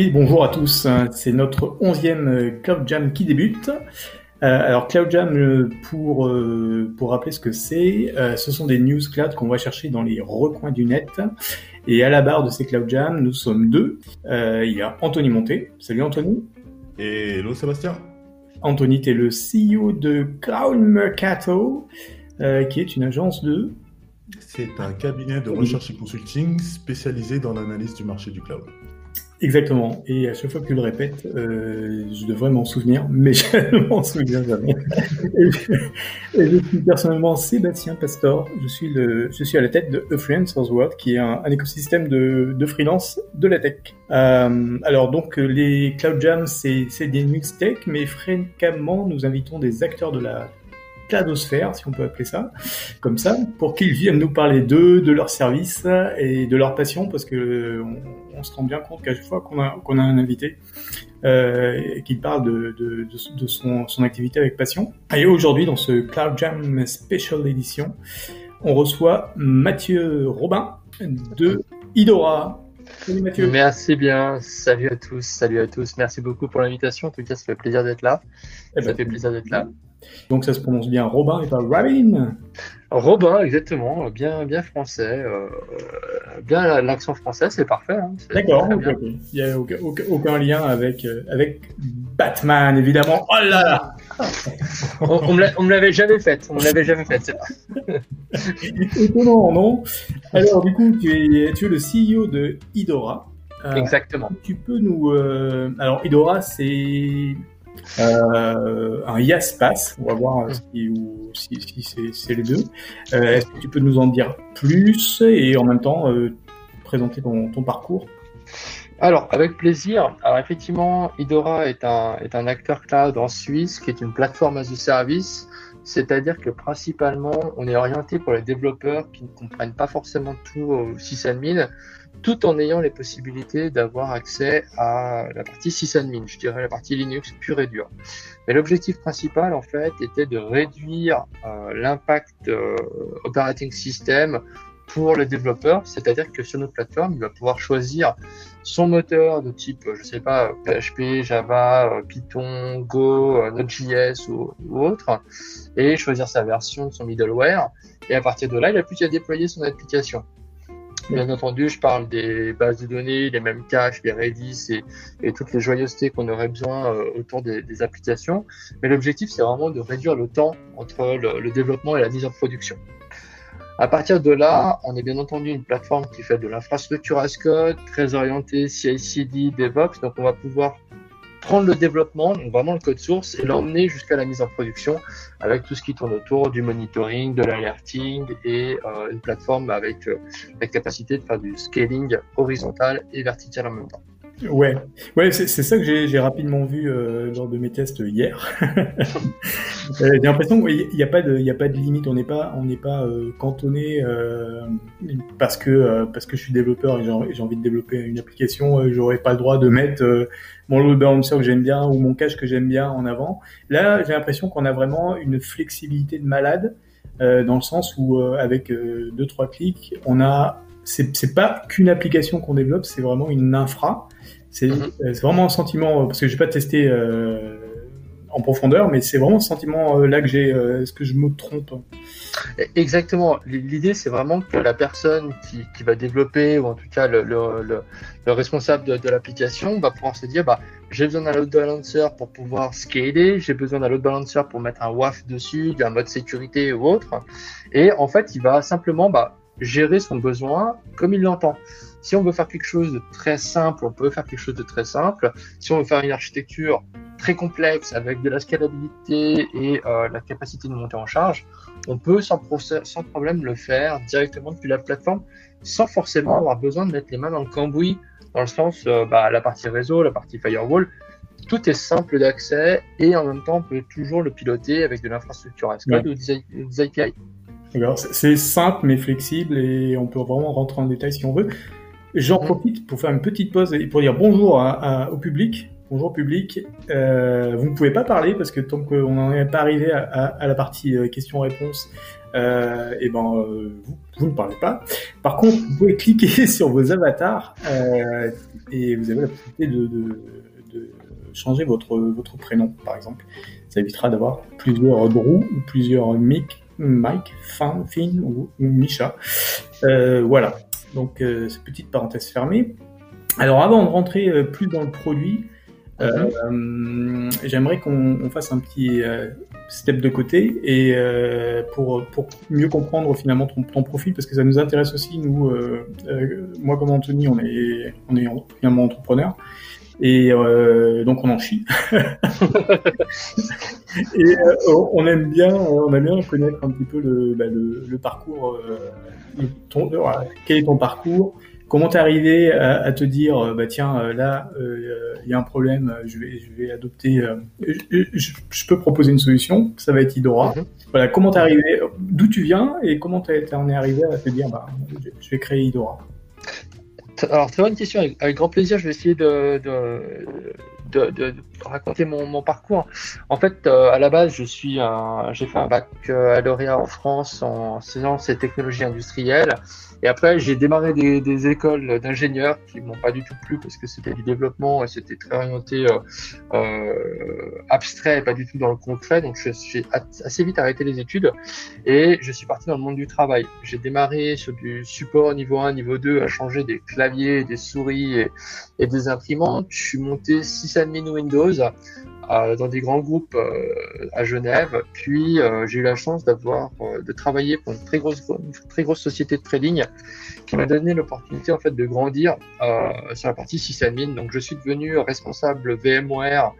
Et bonjour à tous, c'est notre onzième Cloud Jam qui débute. Euh, alors Cloud Jam, euh, pour, euh, pour rappeler ce que c'est, ce sont des news cloud qu'on va chercher dans les recoins du net. Et à la barre de ces Cloud Jam, nous sommes deux. il y a Anthony Monté. Salut Anthony. Et hello Sébastien. Anthony, tu es le CEO de Cloud Mercato, qui est une agence de... C'est un cabinet de recherche et consulting spécialisé dans l'analyse du marché du cloud. Exactement. Et à chaque fois que tu le répètes, euh, je devrais m'en souvenir, mais je ne m'en souviens jamais. je suis personnellement Sébastien Pastor. Je suis à la tête de Freelancers World, qui est un, écosystème de, de, freelance de la tech. Euh, alors donc les Cloud Jams, c'est, des tech, mais fréquemment nous invitons des acteurs de la cladosphère, si on peut appeler ça, comme ça, pour qu'ils viennent nous parler d'eux, de leurs services et de leur passion, parce que on, se rend bien compte qu'à chaque fois qu'on a, qu'on a un invité, euh, qu'il parle de, de, de, son, son, activité avec passion. Et aujourd'hui, dans ce Cloud Jam Special Edition, on reçoit Mathieu Robin de Idora. Salut Mathieu. Merci bien. Salut à tous. Salut à tous. Merci beaucoup pour l'invitation. En tout cas, ça fait plaisir d'être là. Eh ça ben, fait plaisir d'être là. Donc ça se prononce bien Robin et pas Robin Robin, exactement, bien, bien français, euh, bien l'accent français, c'est parfait. Hein, D'accord, il n'y a aucun, lien avec, euh, avec Batman, évidemment. Oh là là On, on me l'avait jamais fait, on me l'avait jamais fait, c'est Étonnant, non? Alors du coup, tu es, tu es le CEO de Idora. Euh, exactement. Tu peux nous... alors Idora, c'est euh, un Yaspass, on va voir si, si, c'est les deux. Euh, est-ce que tu peux nous en dire plus et en même temps euh, présenter ton, parcours? Alors, avec plaisir. Alors, effectivement, Idora est un, est un acteur cloud en Suisse qui est une plateforme as a service. C'est-à-dire que principalement, on est orienté pour les développeurs qui ne comprennent pas forcément tout au sysadmin, tout en ayant les possibilités d'avoir accès à la partie sysadmin, je dirais la partie Linux pure et dure. Mais l'objectif principal, en fait, était de réduire euh, l'impact euh, operating system pour les développeurs, c'est-à-dire que sur notre plateforme, il va pouvoir choisir son moteur de type, je sais pas, PHP, Java, Python, Go, Node.js ou, ou, autre, et choisir sa version de son middleware. Et à partir de là, il a plus qu'à déployer son application. Bien entendu, je parle des bases de données, les mêmes caches, les Redis et, et toutes les joyeusetés qu'on aurait besoin euh, autour des, des, applications. Mais l'objectif, c'est vraiment de réduire le temps entre le, le, développement et la mise en production. À partir de là, on est bien entendu une plateforme qui fait de l'infrastructure as code, très orientée CI/CD, DevOps. Donc, on va pouvoir prendre le développement, donc vraiment le code source, et l'emmener jusqu'à la mise en production avec tout ce qui tourne autour du monitoring, de l'alerting et euh, une plateforme avec euh, la capacité de faire du scaling horizontal et vertical en même temps. Ouais, ouais, c'est ça que j'ai rapidement vu euh, lors de mes tests hier. euh, j'ai l'impression qu'il n'y a pas de, il a pas de limite. On n'est pas, on pas euh, cantonné euh, parce que euh, parce que je suis développeur et j'ai envie de développer une application. J'aurais pas le droit de mettre mon load balancer que j'aime bien ou mon cache que j'aime bien en avant. Là, j'ai l'impression qu'on a vraiment une flexibilité de malade dans le sens où avec deux trois clics, on a c'est pas qu'une application qu'on développe, c'est vraiment une infra. C'est mhm. euh, vraiment un sentiment, euh, parce que j'ai pas testé euh, en profondeur, mais c'est vraiment ce sentiment là que j'ai. Est-ce que je me trompe? Exactement. L'idée, c'est vraiment que la personne qui, qui, va développer, ou en tout cas le, le, le, responsable de, de l'application, va pouvoir se dire bah, j'ai besoin d'un load balancer pour pouvoir scaler, j'ai besoin d'un load balancer pour mettre un WAF dessus, d'un mode sécurité ou autre. Et en fait, il va simplement bah, gérer son besoin comme il l'entend. Si on veut faire quelque chose de très simple, on peut faire quelque chose de très simple. Si on veut faire une architecture très complexe avec de la scalabilité et euh, la capacité de monter en charge, on peut sans, sans problème le faire directement depuis la plateforme sans forcément avoir besoin de mettre les mains dans le cambouis, dans le sens, euh, bah, la partie réseau, la partie firewall. Tout est simple d'accès et en même temps, on peut toujours le piloter avec de l'infrastructure as code ou des API. C'est simple mais flexible et on peut vraiment rentrer en détail si on veut. J'en profite pour faire une petite pause et pour dire bonjour au public. Bonjour public. Euh, vous ne pouvez pas parler parce que tant qu'on n'en est pas arrivé à, la partie euh, questions-réponses, euh, et ben euh, vous, vous, ne parlez pas. Par contre, vous pouvez cliquer sur vos avatars euh, et vous avez la possibilité de, de, de, changer votre votre prénom, par exemple. Ça évitera d'avoir plusieurs Drew ou plusieurs Mick, Mike, Fin, Finn ou, ou Misha. Euh, voilà. Donc euh, cette petite parenthèse fermée. Alors avant de rentrer euh, plus dans le produit, euh, euh, j'aimerais qu'on fasse un petit euh, step de côté et euh, pour, pour mieux comprendre finalement ton, ton, profil parce que ça nous intéresse aussi nous moi comme Anthony on est on est finalement entrepreneur et donc on en chie et on aime bien on aime bien connaître un petit peu le, bah, le, le parcours ton, quel est ton parcours? Comment t'es arrivé à, à, te dire, euh, bah tiens, euh, là, il euh, y a un problème, je vais, je vais adopter, je, je, je, peux proposer une solution, ça va être Idora. Mm -hmm. Voilà, comment t'es arrivé, d'où tu viens et comment t'es es arrivé à te dire, bah, je vais créer Idora. Alors, très bonne question. Avec, grand plaisir, je vais essayer de, de, de, de raconter mon, mon, parcours. En fait, euh, à la base, je suis j'ai fait un bac à Lauréat en France en sciences et technologies industrielles. Et après, j'ai démarré des, des écoles d'ingénieurs qui m'ont pas du tout plu parce que c'était du développement et c'était très orienté euh, euh, abstrait et pas du tout dans le concret. Donc, j'ai assez vite arrêté les études et je suis parti dans le monde du travail. J'ai démarré sur du support niveau 1, niveau 2, à changer des claviers, des souris et, des imprimantes. Je suis monté sysadmin Windows dans des grands groupes euh, à Genève. Puis euh, j'ai eu la chance d'avoir de travailler pour une très grosse une très grosse société de trading qui m'a donné l'opportunité en fait de grandir sur la partie sysadmin. Donc je suis devenu responsable VMware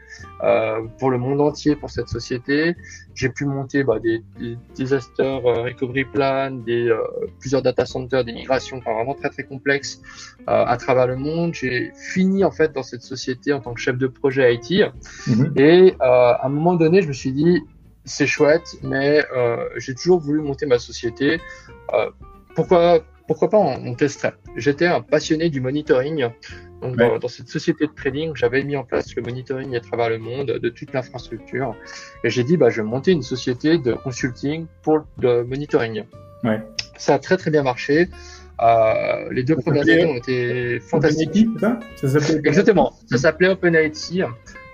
pour le monde entier pour cette société. J'ai pu monter bah, des, des disaster recovery plan, des plusieurs data centers, des migrations, enfin vraiment très très complexes à travers le monde. J'ai fini en fait dans cette société en tant que chef de projet IT. Mm-hmm. Et euh, à un moment donné, je me suis dit, c'est chouette, mais euh, j'ai toujours voulu monter ma société. Euh, pourquoi, pourquoi pas on, testerait J'étais un passionné du monitoring. Donc, ouais. dans, dans, cette société de trading, j'avais mis en place le monitoring à travers le monde de toute l'infrastructure. Et j'ai dit, bah, je vais monter une société de consulting pour le monitoring. Ouais. Ça a très très bien marché. Euh, les deux premières années ont été fantastiques. Ça, ça Exactement. Ça s'appelait OpenIT.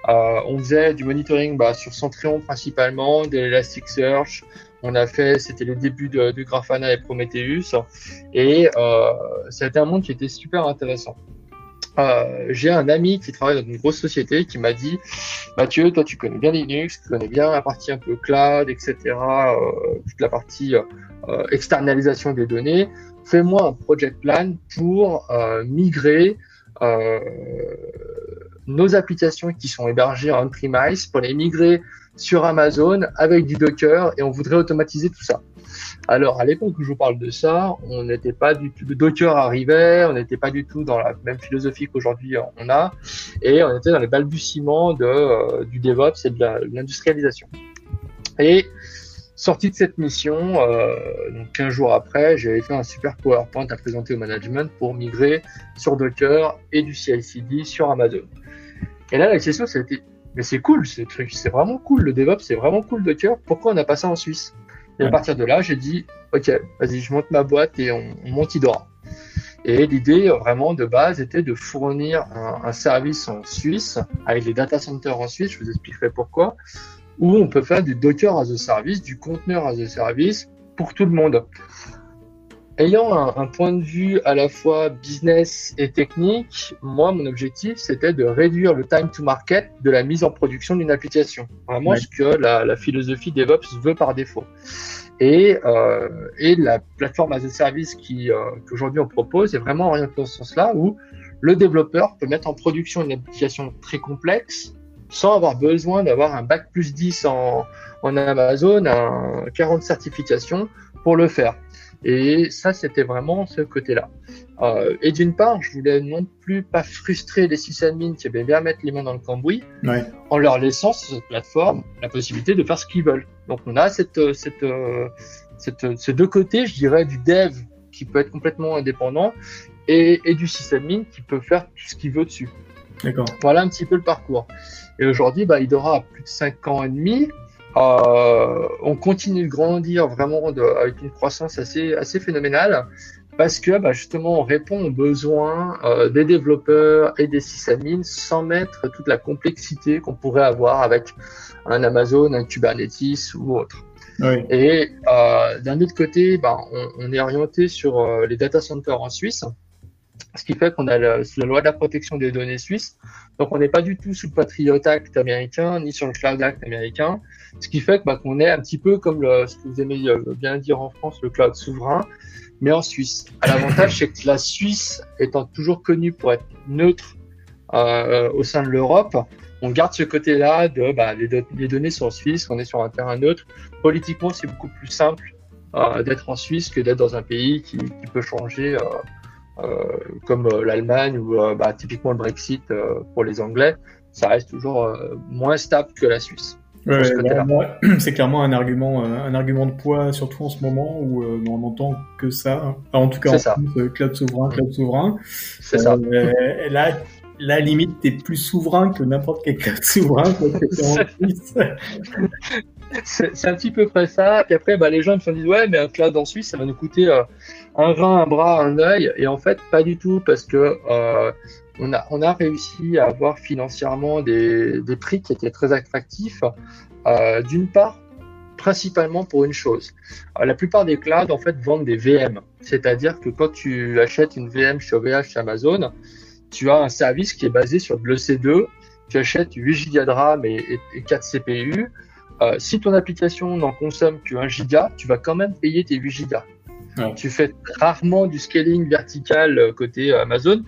Euh, on faisait du monitoring bah, sur Centrion principalement, de l'Elasticsearch. On a fait, c'était le début de, de, Grafana et Prometheus, et euh, c'était un monde qui était super intéressant. Euh, j'ai un ami qui travaille dans une grosse société qui m'a dit Mathieu, toi tu connais bien Linux, tu connais bien la partie un peu cloud, etc., euh, toute la partie euh, externalisation des données. Fais-moi un project plan pour euh, migrer euh, nos applications qui sont hébergées en premise pour les migrer sur Amazon avec du Docker et on voudrait automatiser tout ça. Alors à l'époque où je vous parle de ça, on n'était pas du tout, Docker arrivait, on n'était pas du tout dans la même philosophie qu'aujourd'hui on a, et on était dans les balbutiements de, euh, du DevOps et de l'industrialisation. Et sorti de cette mission, euh, donc 15 jours après, j'avais fait un super PowerPoint à présenter au management pour migrer sur Docker et du CI/CD sur Amazon. Et là, la question, c'était, mais c'est cool ce truc, c'est vraiment cool, le DevOps, c'est vraiment cool Docker, pourquoi on n'a pas ça en Suisse? Et ouais. à partir de là, j'ai dit, ok, vas-y, je monte ma boîte et on, on monte Idora. Et l'idée vraiment de base était de fournir un, un, service en Suisse, avec les data centers en Suisse, je vous expliquerai pourquoi, où on peut faire du Docker as a service, du conteneur as a service pour tout le monde. Ayant un, un, point de vue à la fois business et technique, moi, mon objectif, c'était de réduire le time to market de la mise en production d'une application. Vraiment ouais. ce que la, la, philosophie DevOps veut par défaut. Et, euh, et la plateforme as a service qui, euh, qu'aujourd'hui on propose est vraiment orientée dans ce sens-là où le développeur peut mettre en production une application très complexe sans avoir besoin d'avoir un bac plus 10 en, en Amazon, un 40 certifications pour le faire. Et ça, c'était vraiment ce côté-là. Euh, et d'une part, je voulais non plus pas frustrer les sysadmins qui aimaient bien mettre les mains dans le cambouis, ouais. en leur laissant sur cette plateforme la possibilité de faire ce qu'ils veulent. Donc, on a cette, cette, cette, ces deux côtés, je dirais, du dev qui peut être complètement indépendant et, et du sysadmin qui peut faire tout ce qu'il veut dessus. D'accord. Voilà un petit peu le parcours. Et aujourd'hui, bah, Idora a plus de 5 ans et demi. On continue de grandir vraiment avec une croissance assez, assez phénoménale parce que bah, justement on répond aux besoins des développeurs et des sysadmins sans mettre toute la complexité qu'on pourrait avoir avec un Amazon, un Kubernetes ou autre. Et euh, d'un autre côté, ben, on, on, est orienté sur euh, les data centers en Suisse, ce qui fait qu'on a la loi de la protection des données suisse. Donc on n'est pas du tout sous le Patriot Act américain, ni sur le Cloud Act américain, ce qui fait ben, qu'on est un petit peu comme le, ce que vous aimez euh, bien dire en France, le cloud souverain, mais en Suisse. L'avantage, c'est que la Suisse, étant toujours connue pour être neutre euh, au sein de l'Europe, on garde ce côté-là de bah, les, données sont en Suisse, on est sur un terrain neutre. Politiquement, c'est beaucoup plus simple euh, d'être en Suisse que d'être dans un pays qui, peut changer, comme l'Allemagne ou bah, typiquement le Brexit pour les Anglais. Ça reste toujours moins stable que la Suisse. c'est clairement un argument, un argument de poids, surtout en ce moment où on n'entend que ça. en tout cas, en ça. cloud souverain, cloud souverain. C'est ça. là, la limite, t'es plus souverain que n'importe quel cloud souverain C'est un petit peu près ça. Et après, bah, les gens me disent ouais, mais un cloud en Suisse, ça va nous coûter euh, un rein, un bras, un œil. Et en fait, pas du tout, parce que euh, on, a, on a réussi à avoir financièrement des, des prix qui étaient très attractifs. Euh, D'une part, principalement pour une chose. la plupart des clouds en fait vendent des VM, c'est-à-dire que quand tu achètes une VM chez OVH chez Amazon, tu as un service qui est basé sur de l'EC2, tu achètes 8 Go de RAM et, 4 CPU. Euh, si ton application n'en consomme que 1 giga, tu vas quand même payer tes 8 Go. Tu fais rarement du scaling vertical euh, côté euh, Amazon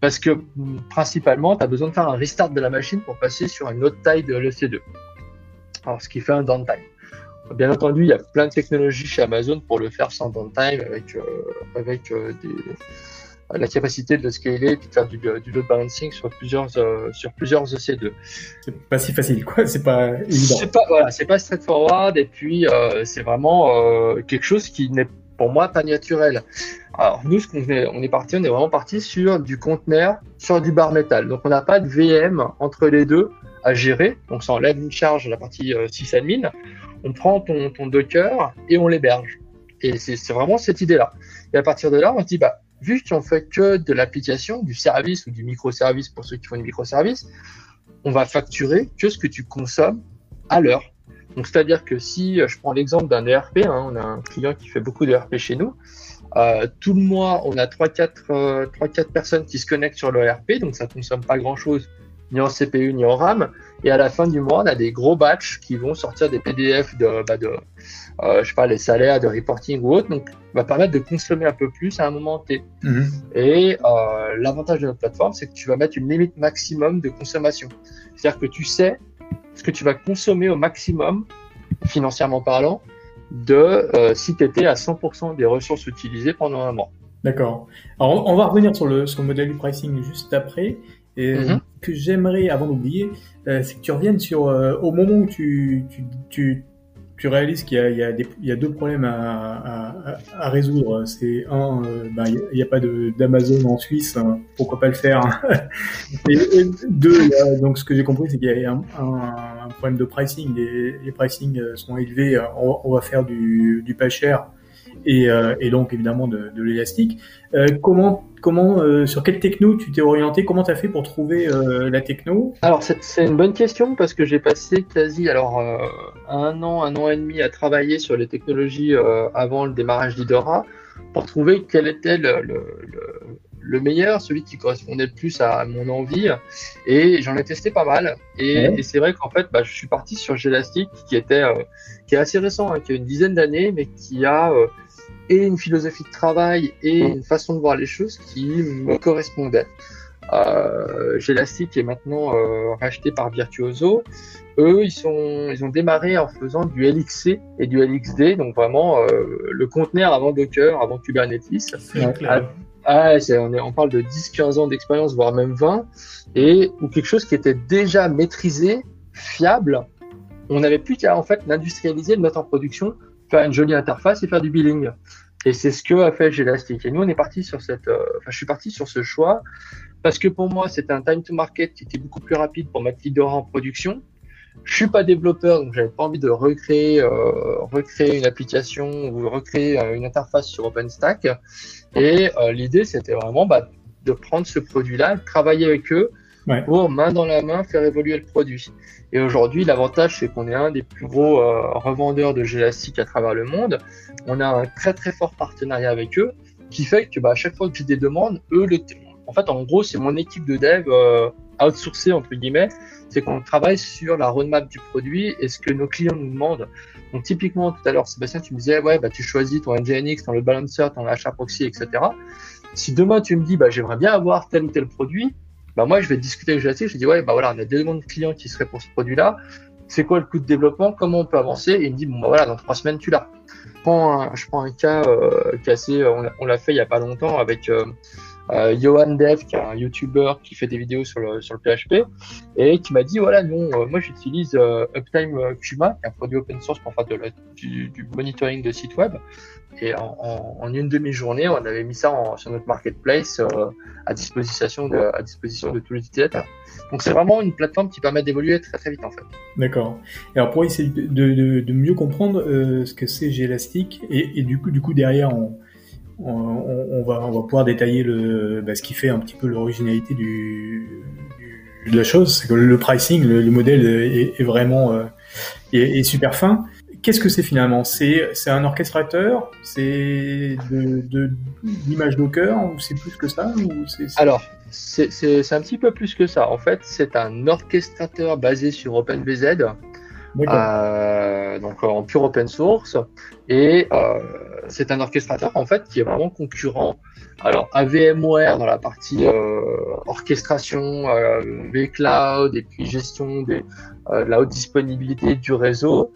parce que mm, principalement, tu as besoin de faire un restart de la machine pour passer sur une autre taille de l'EC2. Alors, ce qui fait un downtime. Bien entendu, il y a plein de technologies chez Amazon pour le faire sans downtime avec, avec des, la capacité de le scaler et de faire du, du load balancing sur plusieurs euh, sur plusieurs EC2. C'est pas si facile quoi, c'est pas évident. C'est pas voilà, c'est pas straightforward et puis euh, c'est vraiment euh, quelque chose qui n'est pour moi pas naturel. Alors nous ce qu'on est on est parti, on est vraiment parti sur du conteneur, sur du bar métal. Donc on n'a pas de VM entre les deux à gérer. Donc ça enlève une charge la partie sysadmin. On prend ton, ton Docker et on l'héberge. Et c'est vraiment cette idée-là. Et à partir de là, on se dit, bah, vu qu'on fait que de l'application, du service ou du microservice pour ceux qui font du microservice, on va facturer que ce que tu consommes à l'heure. C'est-à-dire que si je prends l'exemple d'un ERP, hein, on a un client qui fait beaucoup d'ERP chez nous, euh, tout le mois, on a 3-4 euh, personnes qui se connectent sur l'ERP, donc ça consomme pas grand-chose ni en CPU ni en RAM. Et à la fin du mois, on a des gros batchs qui vont sortir des PDF de, bah de euh, je sais pas, les salaires de reporting ou autre. Donc, va permettre de consommer un peu plus à un moment T. Mhm. Et euh, l'avantage de notre plateforme, c'est que tu vas mettre une limite maximum de consommation. C'est-à-dire que tu sais ce que tu vas consommer au maximum, financièrement parlant, de euh, si tu étais à 100% des ressources utilisées pendant un mois. D'accord. Alors, on va revenir sur le, sur le modèle du pricing juste après. Et mhm. que j'aimerais, avant d'oublier, euh, c'est que tu reviennes sur euh, au moment où tu, tu, tu, tu réalises qu'il y y, y a deux problèmes à, à, à résoudre. C'est un, euh, bah, il n'y a, pas d'Amazon en Suisse, hein, pourquoi pas le faire et, deux, donc ce que j'ai compris, c'est qu'il y a un, un, problème de pricing. Les, les pricing sont élevés, on, on, va faire du, du pas cher et, et donc évidemment de, de l'élastique. comment comment, euh, sur quelle techno tu t'es orienté? Comment tu as fait pour trouver euh, la techno? Alors, c'est une bonne question parce que j'ai passé quasi alors euh, un an, un an et demi à travailler sur les technologies avant le démarrage d'Idora pour trouver quel était le, le, meilleur, celui qui correspondait le plus à mon envie. Et j'en ai testé pas mal. Et, c'est vrai qu'en fait, bah, je suis parti sur Gelastic qui était qui est assez récent, hein, qui a une dizaine d'années, mais qui a et une philosophie de travail et mm. une façon de voir les choses qui me correspondait. Euh, Gelastic est maintenant euh, racheté par Virtuoso. Eux, ils sont, ils ont démarré en faisant du LXC et du LXD, donc vraiment euh, le conteneur avant Docker, avant Kubernetes. Ah, ah on, est, on parle de 10-15 ans d'expérience, voire même 20, et ou quelque chose qui était déjà maîtrisé, fiable. On n'avait plus qu'à en fait l'industrialiser, le mettre en production faire une jolie interface et faire du billing. Et c'est ce que a fait Gelastic. Et nous, on est parti sur cette, euh, enfin, je suis parti sur ce choix parce que pour moi, c'était un time to market qui était beaucoup plus rapide pour mettre Lidora en production. Je suis pas développeur, donc j'avais pas envie de recréer, euh, recréer une application ou recréer euh, une interface sur OpenStack. Et l'idée, c'était vraiment bah, de prendre ce produit-là, travailler avec eux Pour main dans la main faire évoluer le produit. Et aujourd'hui, l'avantage, c'est qu'on est un des plus gros euh, revendeurs de Gelastic à travers le monde. On a un très très fort partenariat avec eux, qui fait que bah, à chaque fois que j'ai des demandes, eux, le en fait, en gros, c'est mon équipe de dev euh, outsourcée entre guillemets, c'est qu'on travaille sur la roadmap du produit et ce que nos clients nous demandent. Donc typiquement, tout à l'heure, Sébastien, tu me disais, ouais, bah tu choisis ton NGINX, ton load balancer, ton HA proxy, etc. Si demain tu me dis, bah j'aimerais bien avoir tel ou tel produit, bah moi je vais discuter avec GLC, je dis ouais bah voilà on a des demandes clients qui seraient pour ce produit-là, c'est quoi le coût de développement, comment on peut avancer? Et il me dit bon bah voilà dans trois semaines tu l'as. Je prends un, je prends un cas euh, assez, euh, on l'a- on l'a fait il y a pas longtemps avec euh, euh, Dev qui est un YouTuber qui fait des vidéos sur le PHP et qui m'a dit voilà non euh, moi j'utilise euh, Uptime euh, Kuma qui est un produit open source pour faire du, monitoring de site web et en, une demi-journée on avait mis ça sur notre marketplace à disposition de, à disposition de tous les utilisateurs. Donc c'est vraiment une plateforme qui permet d'évoluer très très vite en fait. D'accord. Alors pour essayer de, mieux comprendre ce que c'est Gelastic et, et du coup du coup derrière on, on, va pouvoir détailler le bah, ce qui fait un petit peu l'originalité de la chose, que le pricing, le, le modèle est, vraiment euh, super fin. Qu'est-ce que c'est finalement? C'est un orchestrateur? C'est de, l'image Docker? Ou c'est plus que ça? Alors c'est un petit peu plus que ça. En fait c'est un orchestrateur basé sur OpenVZ. Euh, donc en pure open source, et euh, c'est un orchestrateur en fait qui est vraiment concurrent. Alors à VMware dans la partie euh, orchestration, euh, vCloud et puis gestion des, euh, de la haute disponibilité du réseau,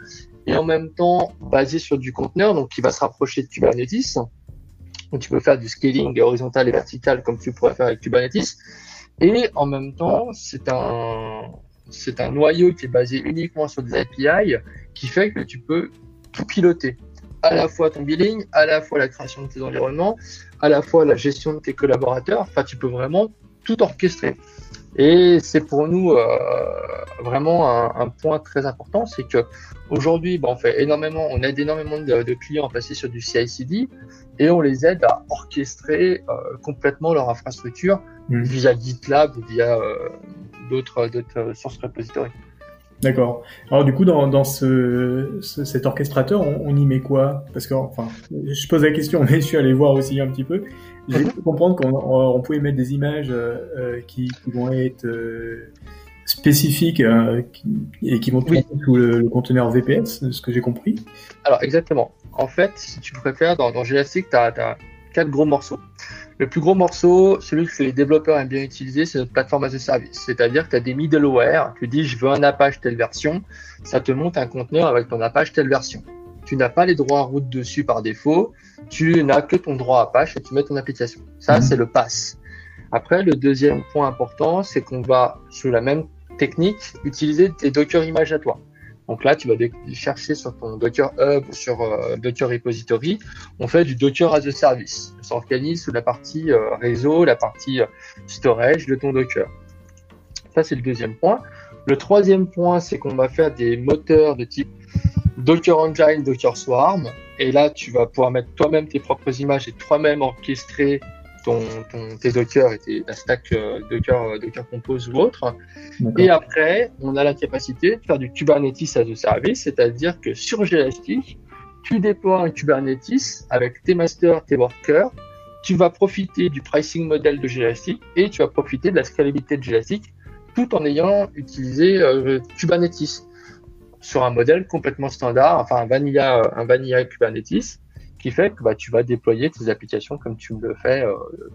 et en même temps basé sur du conteneur, donc qui va se rapprocher de Kubernetes. Donc tu peux faire du scaling horizontal et vertical comme tu pourrais faire avec Kubernetes. Et en même temps, c'est un, c'est un noyau qui est basé uniquement sur des API qui fait que tu peux tout piloter. À la fois ton billing, à la fois la création de tes environnements, à la fois la gestion de tes collaborateurs. Enfin, tu peux vraiment tout orchestrer. Et c'est pour nous euh, vraiment un, un point très important, c'est que aujourd'hui, ben, on fait énormément, on aide énormément de, de clients à passer sur du CI/CD et on les aide à orchestrer euh, complètement leur infrastructure Mhm. via GitLab ou via euh, d'autres d'autres sources repository. D'accord. Alors du coup, dans, dans ce, ce- cet orchestrateur, on, on y met quoi? Parce que, enfin, je pose la question, mais je suis allé voir aussi un petit peu. J'ai Mhm. pu comprendre qu'on on pouvait mettre des images euh, euh, qui, qui vont être euh, spécifiques euh, qui- et qui vont Oui. tourner sous le, le conteneur VPS, de ce que j'ai compris. Alors exactement. En fait, si tu préfères, dans, dans tu as, quatre gros morceaux. Le plus gros morceau, celui que les développeurs aiment bien utiliser, c'est notre plateforme as a service. C'est-à-dire que tu as des middleware, tu dis je veux un Apache telle version, ça te monte un conteneur avec ton Apache telle version. Tu n'as pas les droits route dessus par défaut, tu n'as que ton droit Apache et tu mets ton application. Ça, Mhm. c'est le pass. Après, le deuxième point important, c'est qu'on va, sous la même technique, utiliser tes Docker images à toi. Donc là, tu vas chercher sur ton Docker Hub, sur euh, Docker Repository. On fait du Docker as a Service. Ça s'organise sous la partie euh, réseau, la partie euh, storage de ton Docker. Ça, c'est le deuxième point. Le troisième point, c'est qu'on va faire des moteurs de type Docker Engine, Docker Swarm. Et là, tu vas pouvoir mettre toi-même tes propres images et toi-même orchestrer ton, ton, tes Docker et tes, la stack Docker, Docker Compose ou autre. Et après, on a la capacité de faire du Kubernetes as a service, c'est-à-dire que sur Gelastic, tu déploies un Kubernetes avec tes masters, tes workers, tu vas profiter du pricing model de Gelastic et tu vas profiter de la scalabilité de Gelastic tout en ayant utilisé euh, Kubernetes sur un modèle complètement standard, enfin un vanilla, un vanilla Kubernetes, qui fait que bah, tu vas déployer tes applications comme tu le fais euh,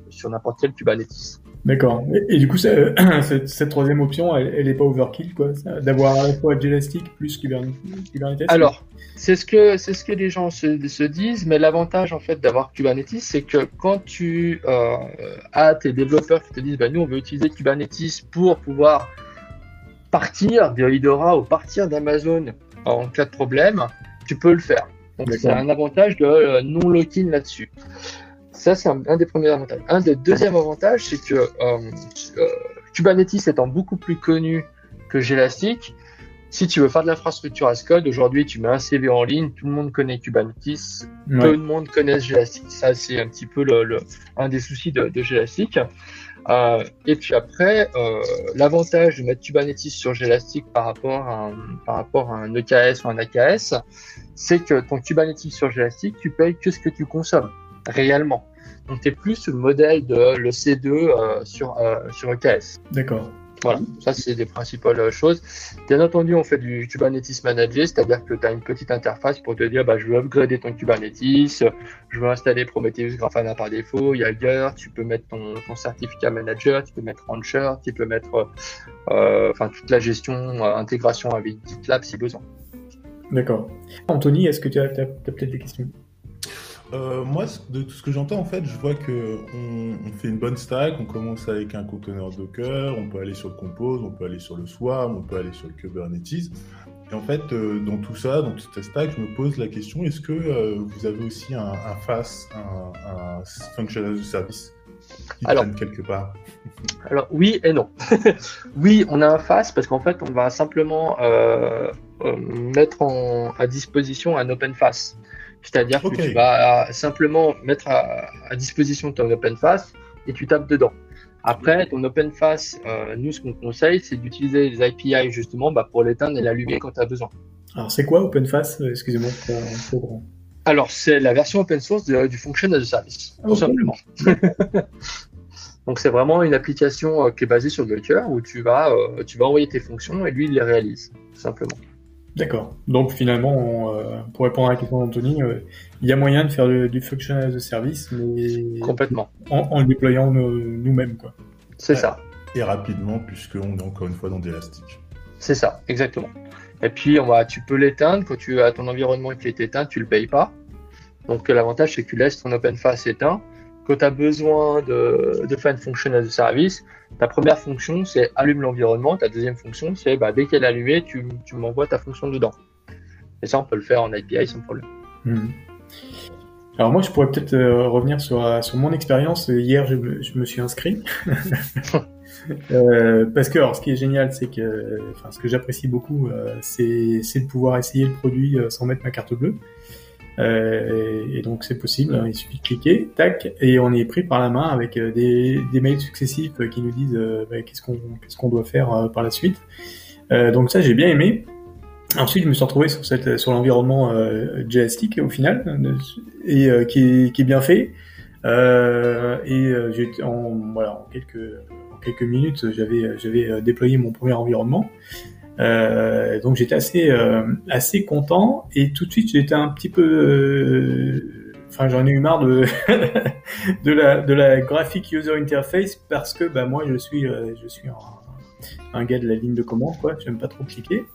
sur n'importe quel Kubernetes. D'accord. Et, et du coup, ça, cette, cette troisième option, elle, elle est pas overkill, quoi, d'avoir à la fois Gelastic plus Kubernetes. Alors, c'est ce que c'est ce que les gens se, se disent, mais l'avantage en fait d'avoir Kubernetes, c'est que quand tu euh, as tes développeurs qui te disent, bah, nous on veut utiliser Kubernetes pour pouvoir partir de ou partir d'Amazon en cas de problème, tu peux le faire. Donc c'est un avantage de euh, non lock-in là-dessus. Ça c'est un, un des premiers avantages. Un des deuxièmes avantages, c'est que euh, euh, Kubernetes étant beaucoup plus connu que Gelastic, Si tu veux faire de l'infrastructure as code, aujourd'hui, tu mets un CV en ligne, tout le monde connaît Kubernetes, peu de monde connaît Gelastic. Ça, c'est un petit peu le, un des soucis de, de Gelastic. Euh, et puis après, euh, l'avantage de mettre Kubernetes sur Gelastic par rapport à un, par rapport à un EKS ou un AKS, c'est que ton Kubernetes sur Gelastic, tu payes que ce que tu consommes réellement. Donc, tu es plus sur le modèle de le C2 euh, sur, sur EKS. D'accord. Voilà, ça c'est des principales euh, choses. Bien entendu, on fait du Kubernetes Manager, c'est-à-dire que tu as une petite interface pour te dire bah, je veux upgrader ton Kubernetes, je veux installer Prometheus Grafana par défaut, Yager, tu peux mettre ton, ton, certificat manager, tu peux mettre Rancher, tu peux mettre euh, enfin toute la gestion, euh, intégration avec GitLab si besoin. D'accord. Anthony, est-ce que tu as peut-être des questions? Euh, moi, de tout ce que j'entends, en fait, je vois que on, fait une bonne stack. On commence avec un conteneur Docker, on peut aller sur le Compose, on peut aller sur le Swarm, on peut aller sur le Kubernetes. Et en fait, euh, dans tout ça, dans toute cette stack, je me pose la question est-ce que euh, vous avez aussi un, un FAS, un, un Function as a Service? Qui alors, quelque part Alors, oui et non. oui, on a un FAS parce qu'en fait, on va simplement mettre en, à disposition un Open FAS. C'est-à-dire que tu vas simplement mettre à, disposition ton OpenFace et tu tapes dedans. Après, ton OpenFace, euh, nous, ce qu'on conseille, c'est d'utiliser les API justement bah, pour l'éteindre et l'allumer quand tu as besoin. Alors, c'est quoi OpenFace Excusez-moi pour, Alors, c'est la version open source du Function as a Service, tout simplement. Donc, c'est vraiment une application euh, qui est basée sur Docker où tu vas, euh, tu vas envoyer tes fonctions et lui, il les réalise, tout simplement. D'accord. Donc finalement, euh, pour répondre à la question d'Anthony, euh, il y a moyen de faire du, function as a service, mais complètement en, le déployant nous-mêmes, quoi. C'est ça. Et rapidement, puisqu'on est encore une fois dans d'élastique. C'est ça, exactement. Et puis on va, tu peux l'éteindre quand tu as ton environnement qui est éteint, tu le payes pas. Donc l'avantage c'est que tu laisses ton OpenFace éteint quand tu as besoin de, faire une fonction as a service, ta première fonction, c'est allume l'environnement. Ta deuxième fonction, c'est bah, dès qu'elle est allumée, tu, tu m'envoies ta fonction dedans. Et ça, on peut le faire en API sans problème. Hmm. Alors moi, je pourrais peut-être euh, revenir sur, euh, sur mon expérience. Hier, je me, je me suis inscrit. euh, parce que, alors, ce qui est génial, c'est que, enfin, ce que j'apprécie beaucoup, euh, c'est de pouvoir essayer le produit sans mettre ma carte bleue. Euh, et donc c'est possible, hein, il suffit de cliquer, tac, et on est pris par la main avec euh, des, des mails successifs euh, qui nous disent bah, qu'est-ce qu'on qu'est-ce qu'on doit faire par la suite. donc ça j'ai bien aimé. Ensuite, je me suis retrouvé sur sur l'environnement euh, au final et qui, est, qui est bien fait. et j'ai en voilà en quelques en quelques minutes j'avais j'avais déployé mon premier environnement. Euh, donc j'étais assez euh, assez content et tout de suite j'étais un petit peu euh, enfin j'en ai eu marre de de la de la graphic user interface parce que bah moi je suis je suis un, un, gars de la ligne de commande quoi j'aime pas trop cliquer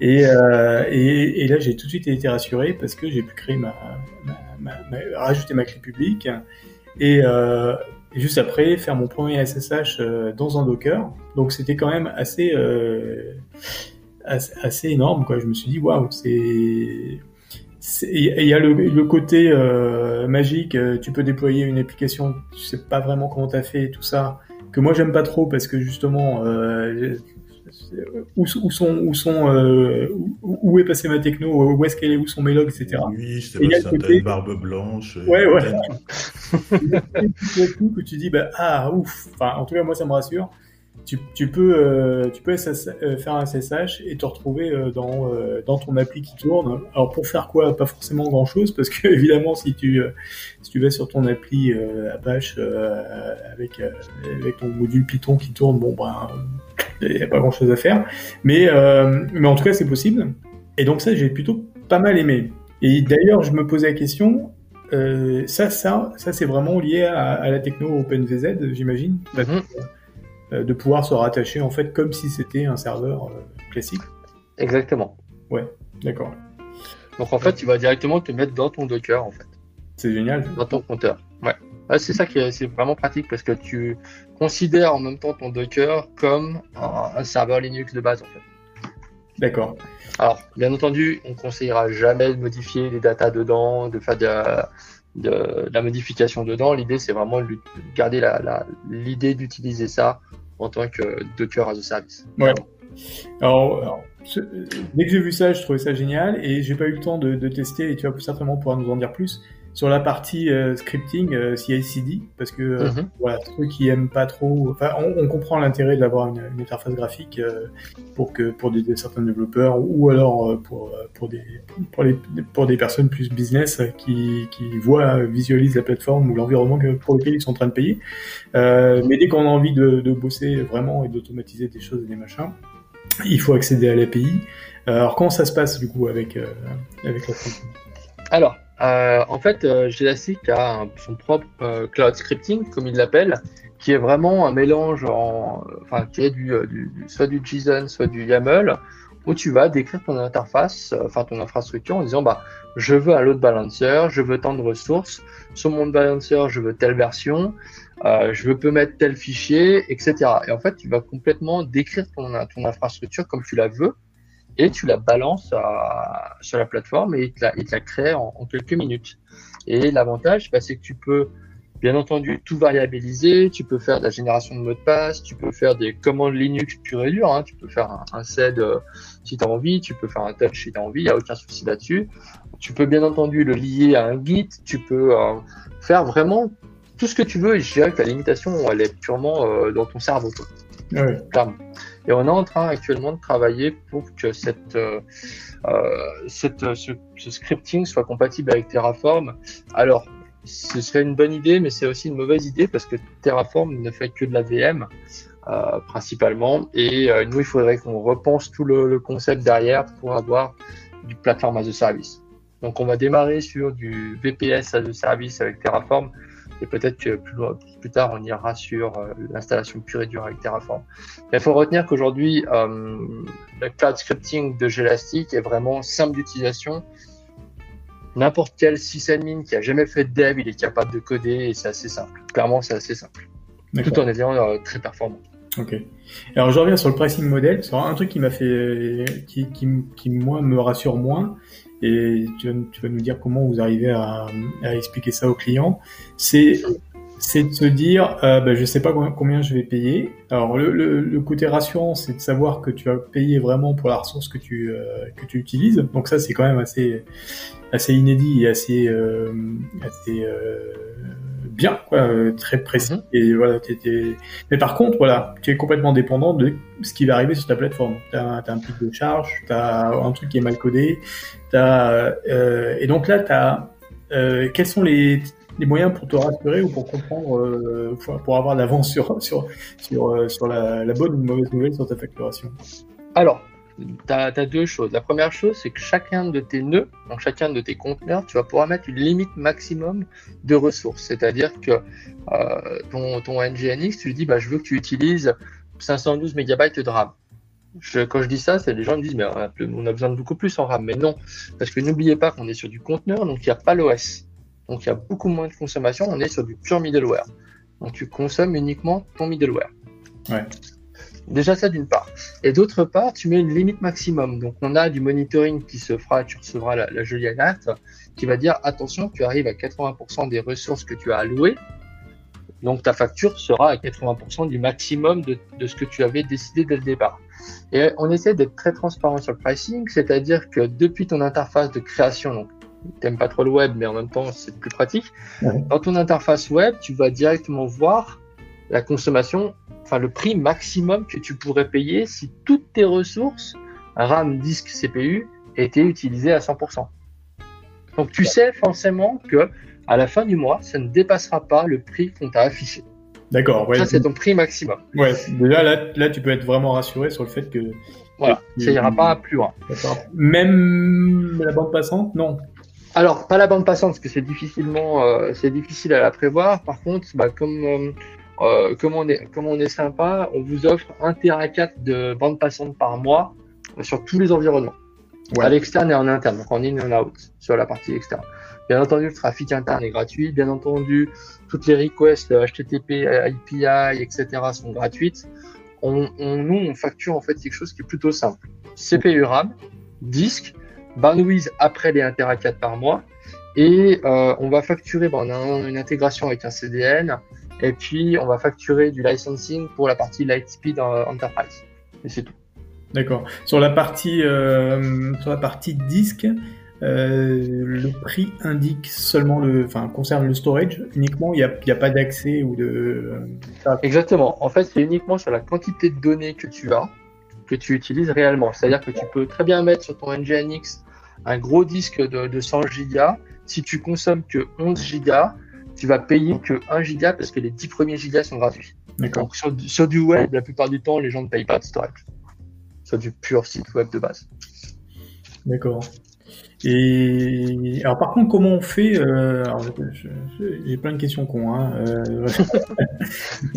et, et, là j'ai tout de suite été rassuré parce que j'ai pu créer ma, rajouter ma clé publique et, et juste après faire mon premier SSH euh, dans un Docker. Donc c'était quand même assez, euh, assez, énorme quoi. Je me suis dit waouh, c'est il y a le, côté euh, magique, euh, tu peux déployer une application, tu sais pas vraiment comment t'as fait tout ça, que moi j'aime pas trop parce que justement euh, où, où, sont où sont euh, où, est passée ma techno où est-ce qu'elle est où sont mes logs etc oui c'est une barbe blanche ouais ouais. tout que tu dis bah ah ouf. Enfin en tout cas moi ça me rassure. Tu, tu peux euh, tu peux euh, faire un SSH et te retrouver euh, dans dans ton appli qui tourne. Alors pour faire quoi? Pas forcément grand chose parce que évidemment si tu si tu vas sur ton appli Apache avec avec ton module Python qui tourne bon ben il n'y a pas grand chose à faire. Mais, euh, mais en tout cas, c'est possible. Et donc ça, j'ai plutôt pas mal aimé. Et d'ailleurs, je me posais la question, euh, ça, ça, ça c'est vraiment lié à, la techno OpenVZ, j'imagine, mhm. euh, de pouvoir se rattacher en fait comme si c'était un serveur classique. Exactement. Ouais, d'accord. Donc en fait, tu vas directement te mettre dans ton Docker en fait. C'est génial. Dans ton compteur. Ouais c'est ça qui est, c'est vraiment pratique parce que tu considères en même temps ton Docker comme un, serveur Linux de base en fait. D'accord. Alors, bien entendu, on conseillera jamais de modifier les datas dedans, de faire de, la modification dedans. L'idée, c'est vraiment de garder la, l'idée d'utiliser ça en tant que Docker as a service. Ouais. Alors, dès que j'ai vu ça, je trouvais ça génial et j'ai pas eu le temps de, de, tester et tu vas certainement pouvoir nous en dire plus sur la partie euh, scripting euh, CI/CD parce que euh, mhm. voilà ceux qui aiment pas trop enfin on, on comprend l'intérêt d'avoir une, une, interface graphique euh, pour que pour des, certains développeurs ou alors pour pour des pour les pour des personnes plus business qui qui voient visualisent la plateforme ou l'environnement pour lequel ils sont en train de payer. Mais dès qu'on a envie de, de bosser vraiment et d'automatiser des choses et des machins il faut accéder à l'API. Alors comment ça se passe du coup avec avec la alors euh, en fait, euh, a son propre euh, cloud scripting, comme il l'appelle, qui est vraiment un mélange, en, enfin, qui est du, euh, du, soit du JSON, soit du YAML, où tu vas décrire ton interface, enfin ton infrastructure, en disant bah, je veux un load balancer, je veux tant de ressources, sur mon balancer, je veux telle version, euh, je veux peux mettre tel fichier, etc. Et en fait, tu vas complètement décrire ton, ton infrastructure comme tu la veux et tu la balances sur la plateforme et il te la, crée en, quelques minutes. Et l'avantage, bah, c'est que tu peux, bien entendu, tout variabiliser, tu peux faire de la génération de mots de passe, tu peux faire des commandes Linux pur et dur, hein. tu peux faire un, un SED euh, si tu as envie, tu peux faire un touch si tu as envie, il n'y a aucun souci là-dessus. Tu peux bien entendu le lier à un Git, tu peux euh, faire vraiment tout ce que tu veux et je dirais que la limitation, elle est purement euh, dans ton cerveau. Ah oui. Et on est en train actuellement de travailler pour que cette, euh, euh cette, ce, ce, scripting soit compatible avec Terraform. Alors, ce serait une bonne idée, mais c'est aussi une mauvaise idée parce que Terraform ne fait que de la VM euh, principalement. Et euh, nous, il faudrait qu'on repense tout le, le, concept derrière pour avoir du platform as a service. Donc, on va démarrer sur du VPS as a service avec Terraform et peut-être que plus, plus, tard, on ira sur euh, l'installation pure et dure avec Terraform. Mais il faut retenir qu'aujourd'hui, euh, le cloud scripting de Gelastic est vraiment simple d'utilisation. N'importe quel sysadmin qui a jamais fait de dev, il est capable de coder et c'est assez simple. Clairement, c'est assez simple. Tout en étant euh, très performant. Ok. Alors je reviens sur le pricing model. C'est un truc qui m'a fait, qui, qui, qui, moi me rassure moins, et tu vas, nous dire comment vous arrivez à, expliquer ça aux clients, c'est c'est de se dire, euh, ben, je sais pas combien, je vais payer. Alors le, le, côté rassurant, c'est de savoir que tu vas payer vraiment pour la ressource que tu euh, que tu utilises. Donc ça, c'est quand même assez assez inédit et assez euh, assez euh, bien, quoi, euh, très précis. Mhm. Et voilà, Mais par contre, voilà, tu es complètement dépendant de ce qui va arriver sur ta plateforme. Tu as, un pic de charge, tu as un truc qui est mal codé, as, euh, et donc là, tu as euh, quels sont les, les, moyens pour te rassurer ou pour comprendre, euh, pour avoir l'avance sur, sur, sur, euh, la, bonne ou mauvaise nouvelle sur ta facturation Alors, tu as, deux choses. La première chose, c'est que chacun de tes nœuds, donc chacun de tes conteneurs, tu vas pouvoir mettre une limite maximum de ressources. C'est-à-dire que euh, ton, NGNX, tu lui dis, bah, je veux que tu utilises 512 MB de RAM. Quand je dis ça, c'est les gens me disent, mais on a besoin de beaucoup plus en RAM. Mais non, parce que n'oubliez pas qu'on est sur du conteneur, donc il n'y a pas l'OS. Donc il y a beaucoup moins de consommation, on est sur du pure middleware. Donc tu consommes uniquement ton middleware. Ouais. Déjà ça d'une part. Et d'autre part, tu mets une limite maximum. Donc on a du monitoring qui se fera, tu recevras la, jolie alerte qui va dire attention, tu arrives à 80% des ressources que tu as allouées. Donc ta facture sera à 80% du maximum de, de, ce que tu avais décidé dès le départ. Et on essaie d'être très transparent sur le pricing, c'est-à-dire que depuis ton interface de création, donc t'aimes pas trop le web, mais en même temps c'est plus pratique, dans ton interface web, tu vas directement voir la consommation enfin le prix maximum que tu pourrais payer si toutes tes ressources, RAM, disque, CPU, étaient utilisées à 100%. Donc tu sais forcément que à la fin du mois, ça ne dépassera pas le prix qu'on t'a affiché. D'accord. Ouais. Ça c'est ton prix maximum. Ouais. Déjà là, là, tu peux être vraiment rassuré sur le fait que. Voilà. Ça ira pas plus loin. Même la bande passante, non. Alors, pas la bande passante, parce que c'est difficilement, euh, c'est difficile à la prévoir. Par contre, bah, comme euh, euh, comme, on est, comme on est sympa, on vous offre 1 Tera 4 de bande passante par mois sur tous les environnements. À l'externe et en interne, donc en in et en out, sur la partie externe. Bien entendu, le trafic interne est gratuit. Bien entendu, toutes les requests HTTP, API, etc. sont gratuites. On, on, nous, on facture en fait quelque chose qui est plutôt simple. CPU RAM, disque, bandwidth après les 1 Tera 4 par mois. Et euh, on va facturer, bon, on a une intégration avec un CDN, et puis, on va facturer du licensing pour la partie Lightspeed Enterprise. Et c'est tout. D'accord. Sur la partie euh, sur la partie disque, euh, le prix indique seulement le, enfin concerne le storage uniquement. Il n'y a, a, pas d'accès ou de. Exactement. En fait, c'est uniquement sur la quantité de données que tu as que tu utilises réellement. C'est-à-dire que tu peux très bien mettre sur ton NGINX un gros disque de, de 100 Go. Si tu consommes que 11 Go, tu vas payer que 1 Go parce que les 10 premiers Go sont gratuits. Donc sur, sur, du web, la plupart du temps, les gens ne payent pas de storage. Sur du pur site web de base. D'accord. Et alors par contre, comment on fait euh, J'ai plein de questions con. Hein, euh,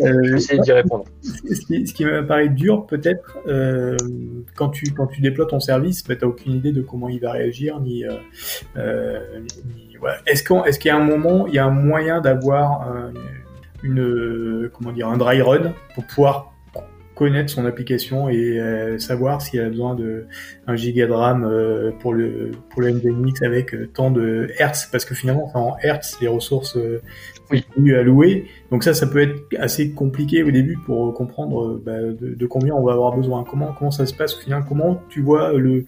euh, J'essaie d'y répondre. Ce qui, ce qui m'apparaît dur, peut-être, euh, quand tu quand tu déploies ton service, bah, tu n'as aucune idée de comment il va réagir, ni, euh, ni ouais. est-ce est-ce qu'il y a un moment, il y a un moyen d'avoir une comment dire un dry run pour pouvoir connaître son application et euh, savoir s'il a besoin de un giga de RAM euh, pour le pour le NVMix avec euh, tant de hertz. Parce que finalement en hertz les ressources oui. allouées. Donc ça ça peut être assez compliqué au début pour comprendre bah, de, de, combien on va avoir besoin. Comment comment ça se passe au final? Comment tu vois le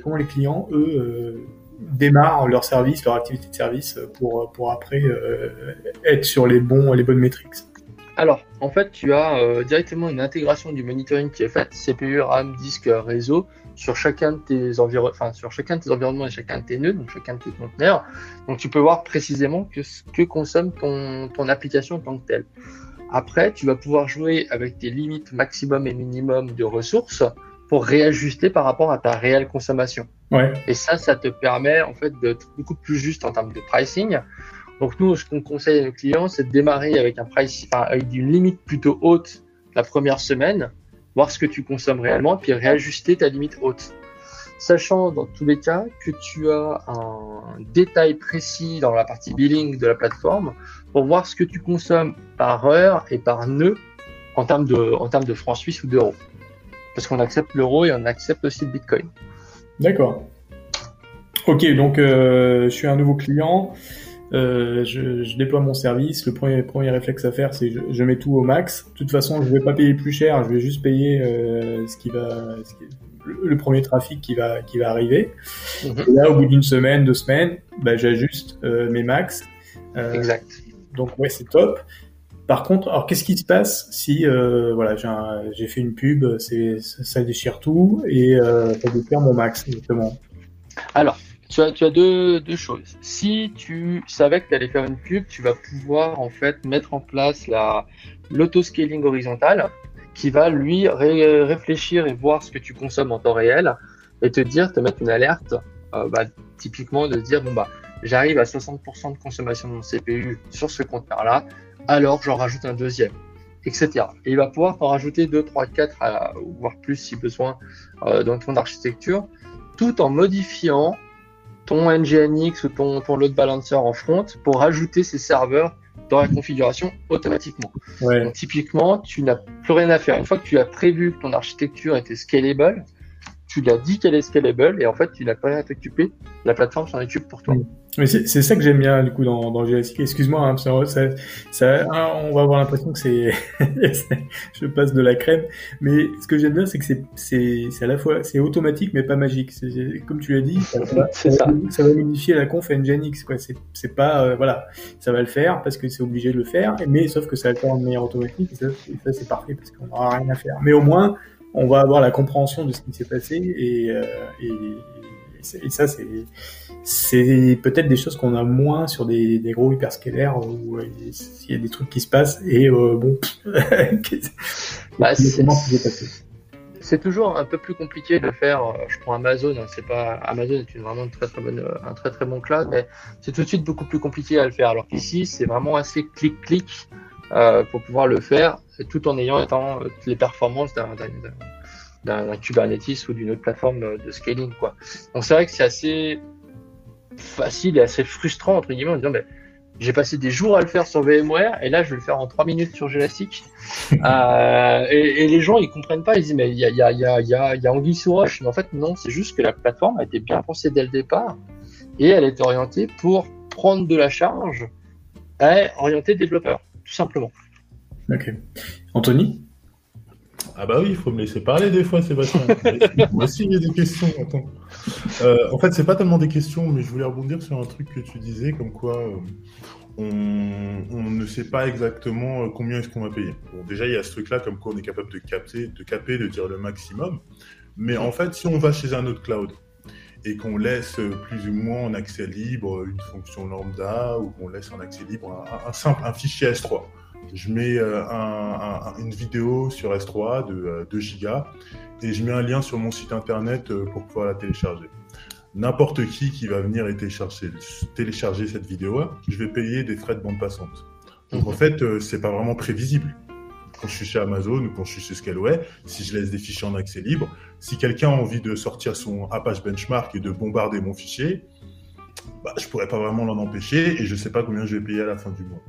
comment les clients eux démarrent leur service leur activité de service pour pour après être sur les bons les bonnes métriques? Alors, en fait, tu as euh, directement une intégration du monitoring qui est faite, CPU, RAM, disque, réseau, sur chacun de tes environnements, sur chacun de tes environnements et chacun de tes nœuds, donc chacun de tes conteneurs. Donc, tu peux voir précisément que ce que consomme ton, ton application en tant que telle. Après, tu vas pouvoir jouer avec tes limites maximum et minimum de ressources pour réajuster par rapport à ta réelle consommation. Ouais. Et ça, ça te permet en fait d'être beaucoup plus juste en termes de pricing donc nous, ce qu'on conseille à nos clients, c'est de démarrer avec un avec une limite plutôt haute la première semaine, voir ce que tu consommes réellement, puis réajuster ta limite haute. Sachant dans tous les cas que tu as un détail précis dans la partie billing de la plateforme pour voir ce que tu consommes par heure et par nœud en termes de, en termes de francs suisses ou d'euros. Parce qu'on accepte l'euro et on accepte aussi le bitcoin. D'accord. Ok, donc euh, je suis un nouveau client. Euh, je, je, déploie mon service. Le premier, premier réflexe à faire, c'est je, je mets tout au max. De toute façon, je vais pas payer plus cher. Je vais juste payer euh, ce qui va, ce qui, le, premier trafic qui va, qui va arriver. Mhm. Et là, au bout d'une semaine, deux semaines, bah, j'ajuste euh, mes max. Euh, exact. Donc ouais, c'est top. Par contre, alors qu'est-ce qui se passe si euh, voilà j'ai fait une pub, c'est ça déchire tout et euh, ça déchire mon max justement? Alors tu as, tu as deux, deux, choses. Si tu savais que tu allais faire une pub, tu vas pouvoir en fait mettre en place la l'autoscaling horizontal qui va lui réfléchir et voir ce que tu consommes en temps réel et te dire, te mettre une alerte, euh, bah, typiquement de dire bon bah j'arrive à 60% de consommation de mon CPU sur ce compteur-là, alors j'en rajoute un deuxième, etc. Et il va pouvoir t'en rajouter 2, 3, 4, voire plus si besoin euh, dans ton architecture, tout en modifiant ton NGNX ou ton, ton load balancer en front pour rajouter ces serveurs dans la configuration automatiquement. Donc, typiquement, tu n'as plus rien à faire. Une fois que tu as prévu que ton architecture était scalable, tu l'as dit qu'elle est scalable et en fait, tu n'as pas rien à t'occuper. La plateforme s'en occupe pour toi. Mais c'est ça que j'aime bien du coup dans, dans GSK. Excuse-moi, hein, ça, ça, on va avoir l'impression que c'est, je passe de la crème. Mais ce que j'aime bien, c'est que c'est, c'est, à la fois, c'est automatique mais pas magique. Comme tu l'as dit, ça va, ça. va modifier la conf Nginx. Quoi. C'est, c'est pas, euh, voilà, ça va le faire parce que c'est obligé de le faire. Mais sauf que ça va le faire de manière automatique. Et ça, ça c'est parfait parce qu'on n'aura rien à faire. Mais au moins, on va avoir la compréhension de ce qui s'est passé et, euh, et, et, ça c'est c'est peut-être des choses qu'on a moins sur des, des gros hyperscalaires où euh, il y a des trucs qui se passent et euh, bon bah, c'est toujours un peu plus compliqué de faire euh, je prends Amazon hein, c'est pas Amazon est une vraiment très très bonne un très très bon cloud mais c'est tout de suite beaucoup plus compliqué à le faire. Alors qu'ici c'est vraiment assez clic clic euh, pour pouvoir le faire, tout en ayant étant les performances d'un Kubernetes ou d'une autre plateforme de scaling. Quoi. Donc c'est vrai que c'est assez facile et assez frustrant entre guillemets en disant ben, j'ai passé des jours à le faire sur VMware et là je vais le faire en 3 minutes sur Gelastic. euh, et, et, les gens ils comprennent pas, ils disent mais il y a, y, a, y, a, y, a, y a Anguille sous roche. Mais en fait non, c'est juste que la plateforme a été bien pensée dès le départ et elle est orientée pour prendre de la charge et orienter développeur tout simplement. Ok. Anthony? Ah bah oui, il faut me laisser parler des fois, Sébastien. Moi aussi, il y a des questions. Euh, en fait, c'est pas tellement des questions, mais je voulais rebondir sur un truc que tu disais, comme quoi euh, on, ne sait pas exactement euh, combien est-ce qu'on va payer. Bon, déjà, il y a ce truc-là, comme quoi on est capable de capter, de caper, de dire le maximum. Mais en fait, si on va chez un autre cloud et qu'on laisse plus ou moins en accès libre une fonction lambda ou qu'on laisse en accès libre un, simple un fichier S3, je mets euh, une vidéo sur S3 de 2 euh, gigas et je mets un lien sur mon site internet euh, pour pouvoir la télécharger. N'importe qui qui va venir et télécharger, télécharger cette vidéo, je vais payer des frais de bande passante. Donc en fait, c'est pas vraiment prévisible. Quand je suis chez Amazon ou quand je suis chez Scaleway, si je laisse des fichiers en accès libre, si quelqu'un a envie de sortir son Apache Benchmark et de bombarder mon fichier, bah, je pourrais pas vraiment l'en empêcher et je sais pas combien je vais payer à la fin du mois.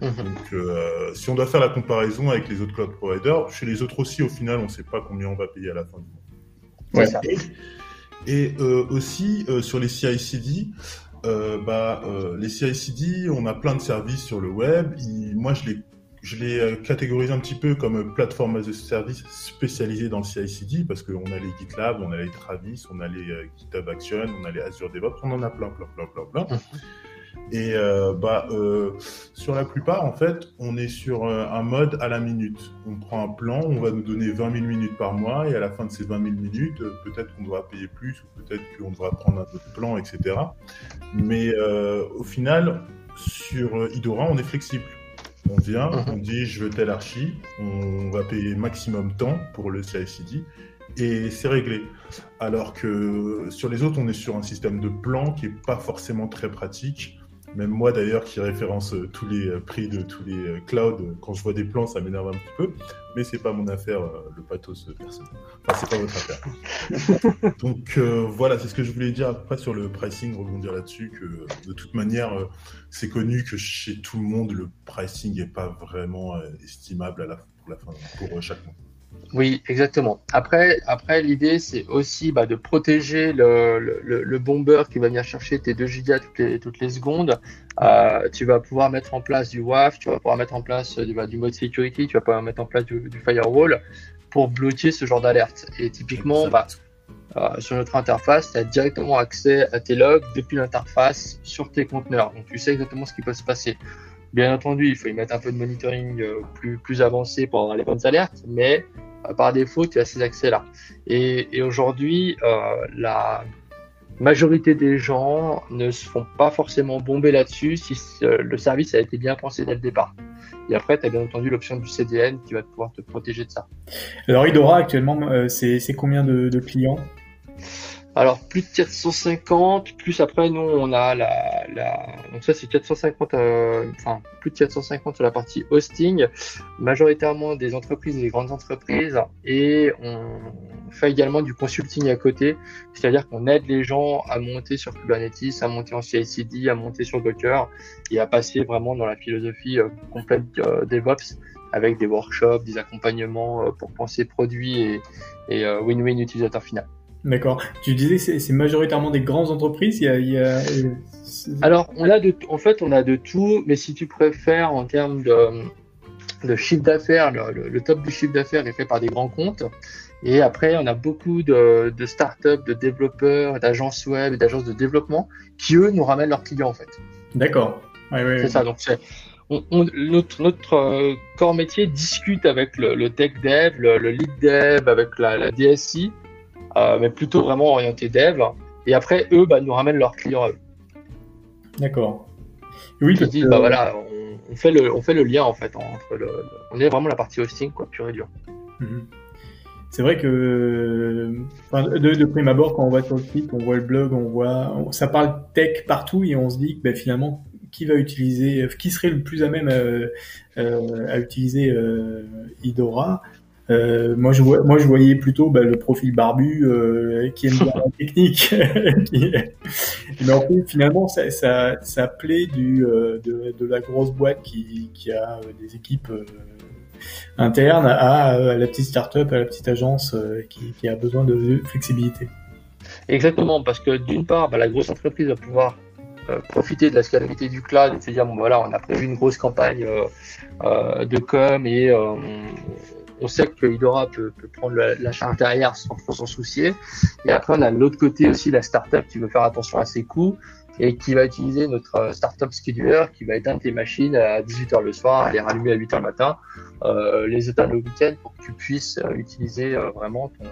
Mhm. Donc, euh, si on doit faire la comparaison avec les autres cloud providers, chez les autres aussi, au final, on ne sait pas combien on va payer à la fin du mois. Et, euh, aussi, euh, sur les CI/CD, bah, les CI/CD, on a plein de services sur le web. moi, je les je les catégorise un petit peu comme plateforme as a service spécialisée dans le CI/CD parce qu'on a les GitLab, on a les Travis, on a les GitHub Action, on a les Azure DevOps, on en a plein, plein, plein, plein, plein. Et euh, bah, euh, sur la plupart, en fait, on est sur euh, un mode à la minute. On prend un plan, on va nous donner 20 000 minutes par mois, et à la fin de ces 20 000 minutes, peut-être qu'on devra payer plus, ou peut-être qu'on devra prendre un autre plan, etc. Mais au final, sur Idora, on est flexible. On vient, mhm. on dit je veux telle archi, on va payer maximum temps pour le CI/CD et c'est réglé. Alors que sur les autres, on est sur un système de plan qui est pas forcément très pratique même moi d'ailleurs qui référence euh, tous les euh, prix de tous les euh, clouds, quand je vois des plans, ça m'énerve un petit peu. Mais c'est pas mon affaire, le pathos personnel. Enfin, c'est pas votre affaire. Donc voilà, c'est ce que je voulais dire après sur le pricing, rebondir là-dessus, que de toute manière, c'est connu que chez tout le monde, le pricing n'est pas vraiment estimable à la, pour la fin, pour chaque mois. Oui, exactement. Après, après l'idée, c'est aussi bah, de protéger le, le, bomber qui va venir chercher tes 2 gigas toutes les, toutes secondes. Euh, tu vas pouvoir mettre en place du WAF, tu vas pouvoir mettre en place du, bah, du mode security, tu vas pouvoir mettre en place du, firewall pour bloquer ce genre d'alerte. Et typiquement, bah, euh, sur notre interface, tu as directement accès à tes logs depuis l'interface sur tes conteneurs. Donc, tu sais exactement ce qui peut se passer. Bien entendu, il faut y mettre un peu de monitoring euh, plus, avancé pour avoir les bonnes alertes, mais euh, par défaut, tu as ces accès-là. Et, aujourd'hui, euh, la majorité des gens ne se font pas forcément bomber là-dessus si le service a été bien pensé dès le départ. Et après, tu as bien entendu l'option du CDN qui va pouvoir te protéger de ça. Alors, Idora, actuellement, c'est combien de clients? Alors plus de 450, plus après nous on a la, la... donc ça c'est 450, euh, enfin plus de 450 sur la partie hosting, majoritairement des entreprises des grandes entreprises, et on fait également du consulting à côté, c'est-à-dire qu'on aide les gens à monter sur Kubernetes, à monter en CI/CD, à monter sur Docker et à passer vraiment dans la philosophie euh, complète euh, DevOps avec des workshops, des accompagnements pour penser produit et win-win utilisateur final. D'accord. Tu disais que c'est majoritairement des grandes entreprises. Il y a, Alors, on a de, en fait, on a de tout, mais si tu préfères en termes de, de chiffre d'affaires, le, top du chiffre d'affaires est fait par des grands comptes. Et après, on a beaucoup de, de startups, de développeurs, d'agences web et d'agences de développement qui, eux, nous ramènent leurs clients, en fait. D'accord. c'est ça. Donc, on, notre, notre euh, corps métier discute avec le, tech dev, le, lead dev, avec la, la DSI euh, mais plutôt vraiment orienté dev. Et après, eux, bah, nous ramènent leurs clients à eux. D'accord. Oui, bah voilà, on, fait le, on fait le lien en fait entre le, on est vraiment la partie hosting quoi, pur et dur. Mhm. C'est vrai que de, prime abord, quand on va sur le site, on voit le blog, on voit, ça parle tech partout et on se dit que ben, finalement, qui va utiliser, qui serait le plus à même euh, euh, à utiliser Idora euh, moi, je moi, je voyais plutôt bah, le profil barbu euh, qui aime bien la technique. Mais en fait, finalement, ça, ça, ça plaît du, euh, de, la grosse boîte qui, qui a des équipes internes à, la petite start-up, à la petite agence qui, qui, a besoin de flexibilité. Exactement, parce que d'une part, bah, la grosse entreprise va pouvoir profiter de la scalabilité du cloud et se dire bon voilà on a prévu une grosse campagne de com et on sait que Idora peut, peut prendre la, charge derrière sans s'en soucier. Et après, on a de l'autre côté aussi la startup qui veut faire attention à ses coûts et qui va utiliser notre euh, startup scheduler qui va éteindre tes machines à 18h le soir, les rallumer à 8h le matin, euh, les éteindre le week-end pour que tu puisses euh, utiliser euh, vraiment ton,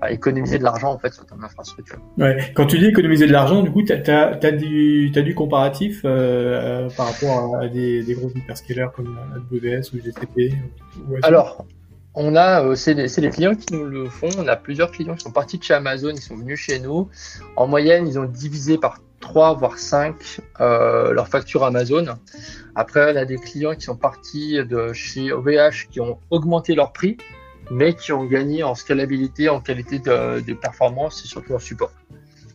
à économiser de l'argent en fait sur ton infrastructure. Ouais. Quand tu dis économiser de l'argent, du coup, tu as, as, du, as du comparatif euh, par rapport à des, des gros hyperscalers comme AWS ou GCP ou Alors, on a, c'est les, clients qui nous le font. On a plusieurs clients qui sont partis de chez Amazon, ils sont venus chez nous. En moyenne, ils ont divisé par 3 voire 5 euh, leur facture Amazon. Après, on a des clients qui sont partis de chez OVH qui ont augmenté leur prix, mais qui ont gagné en scalabilité, en qualité de, performance et surtout en support.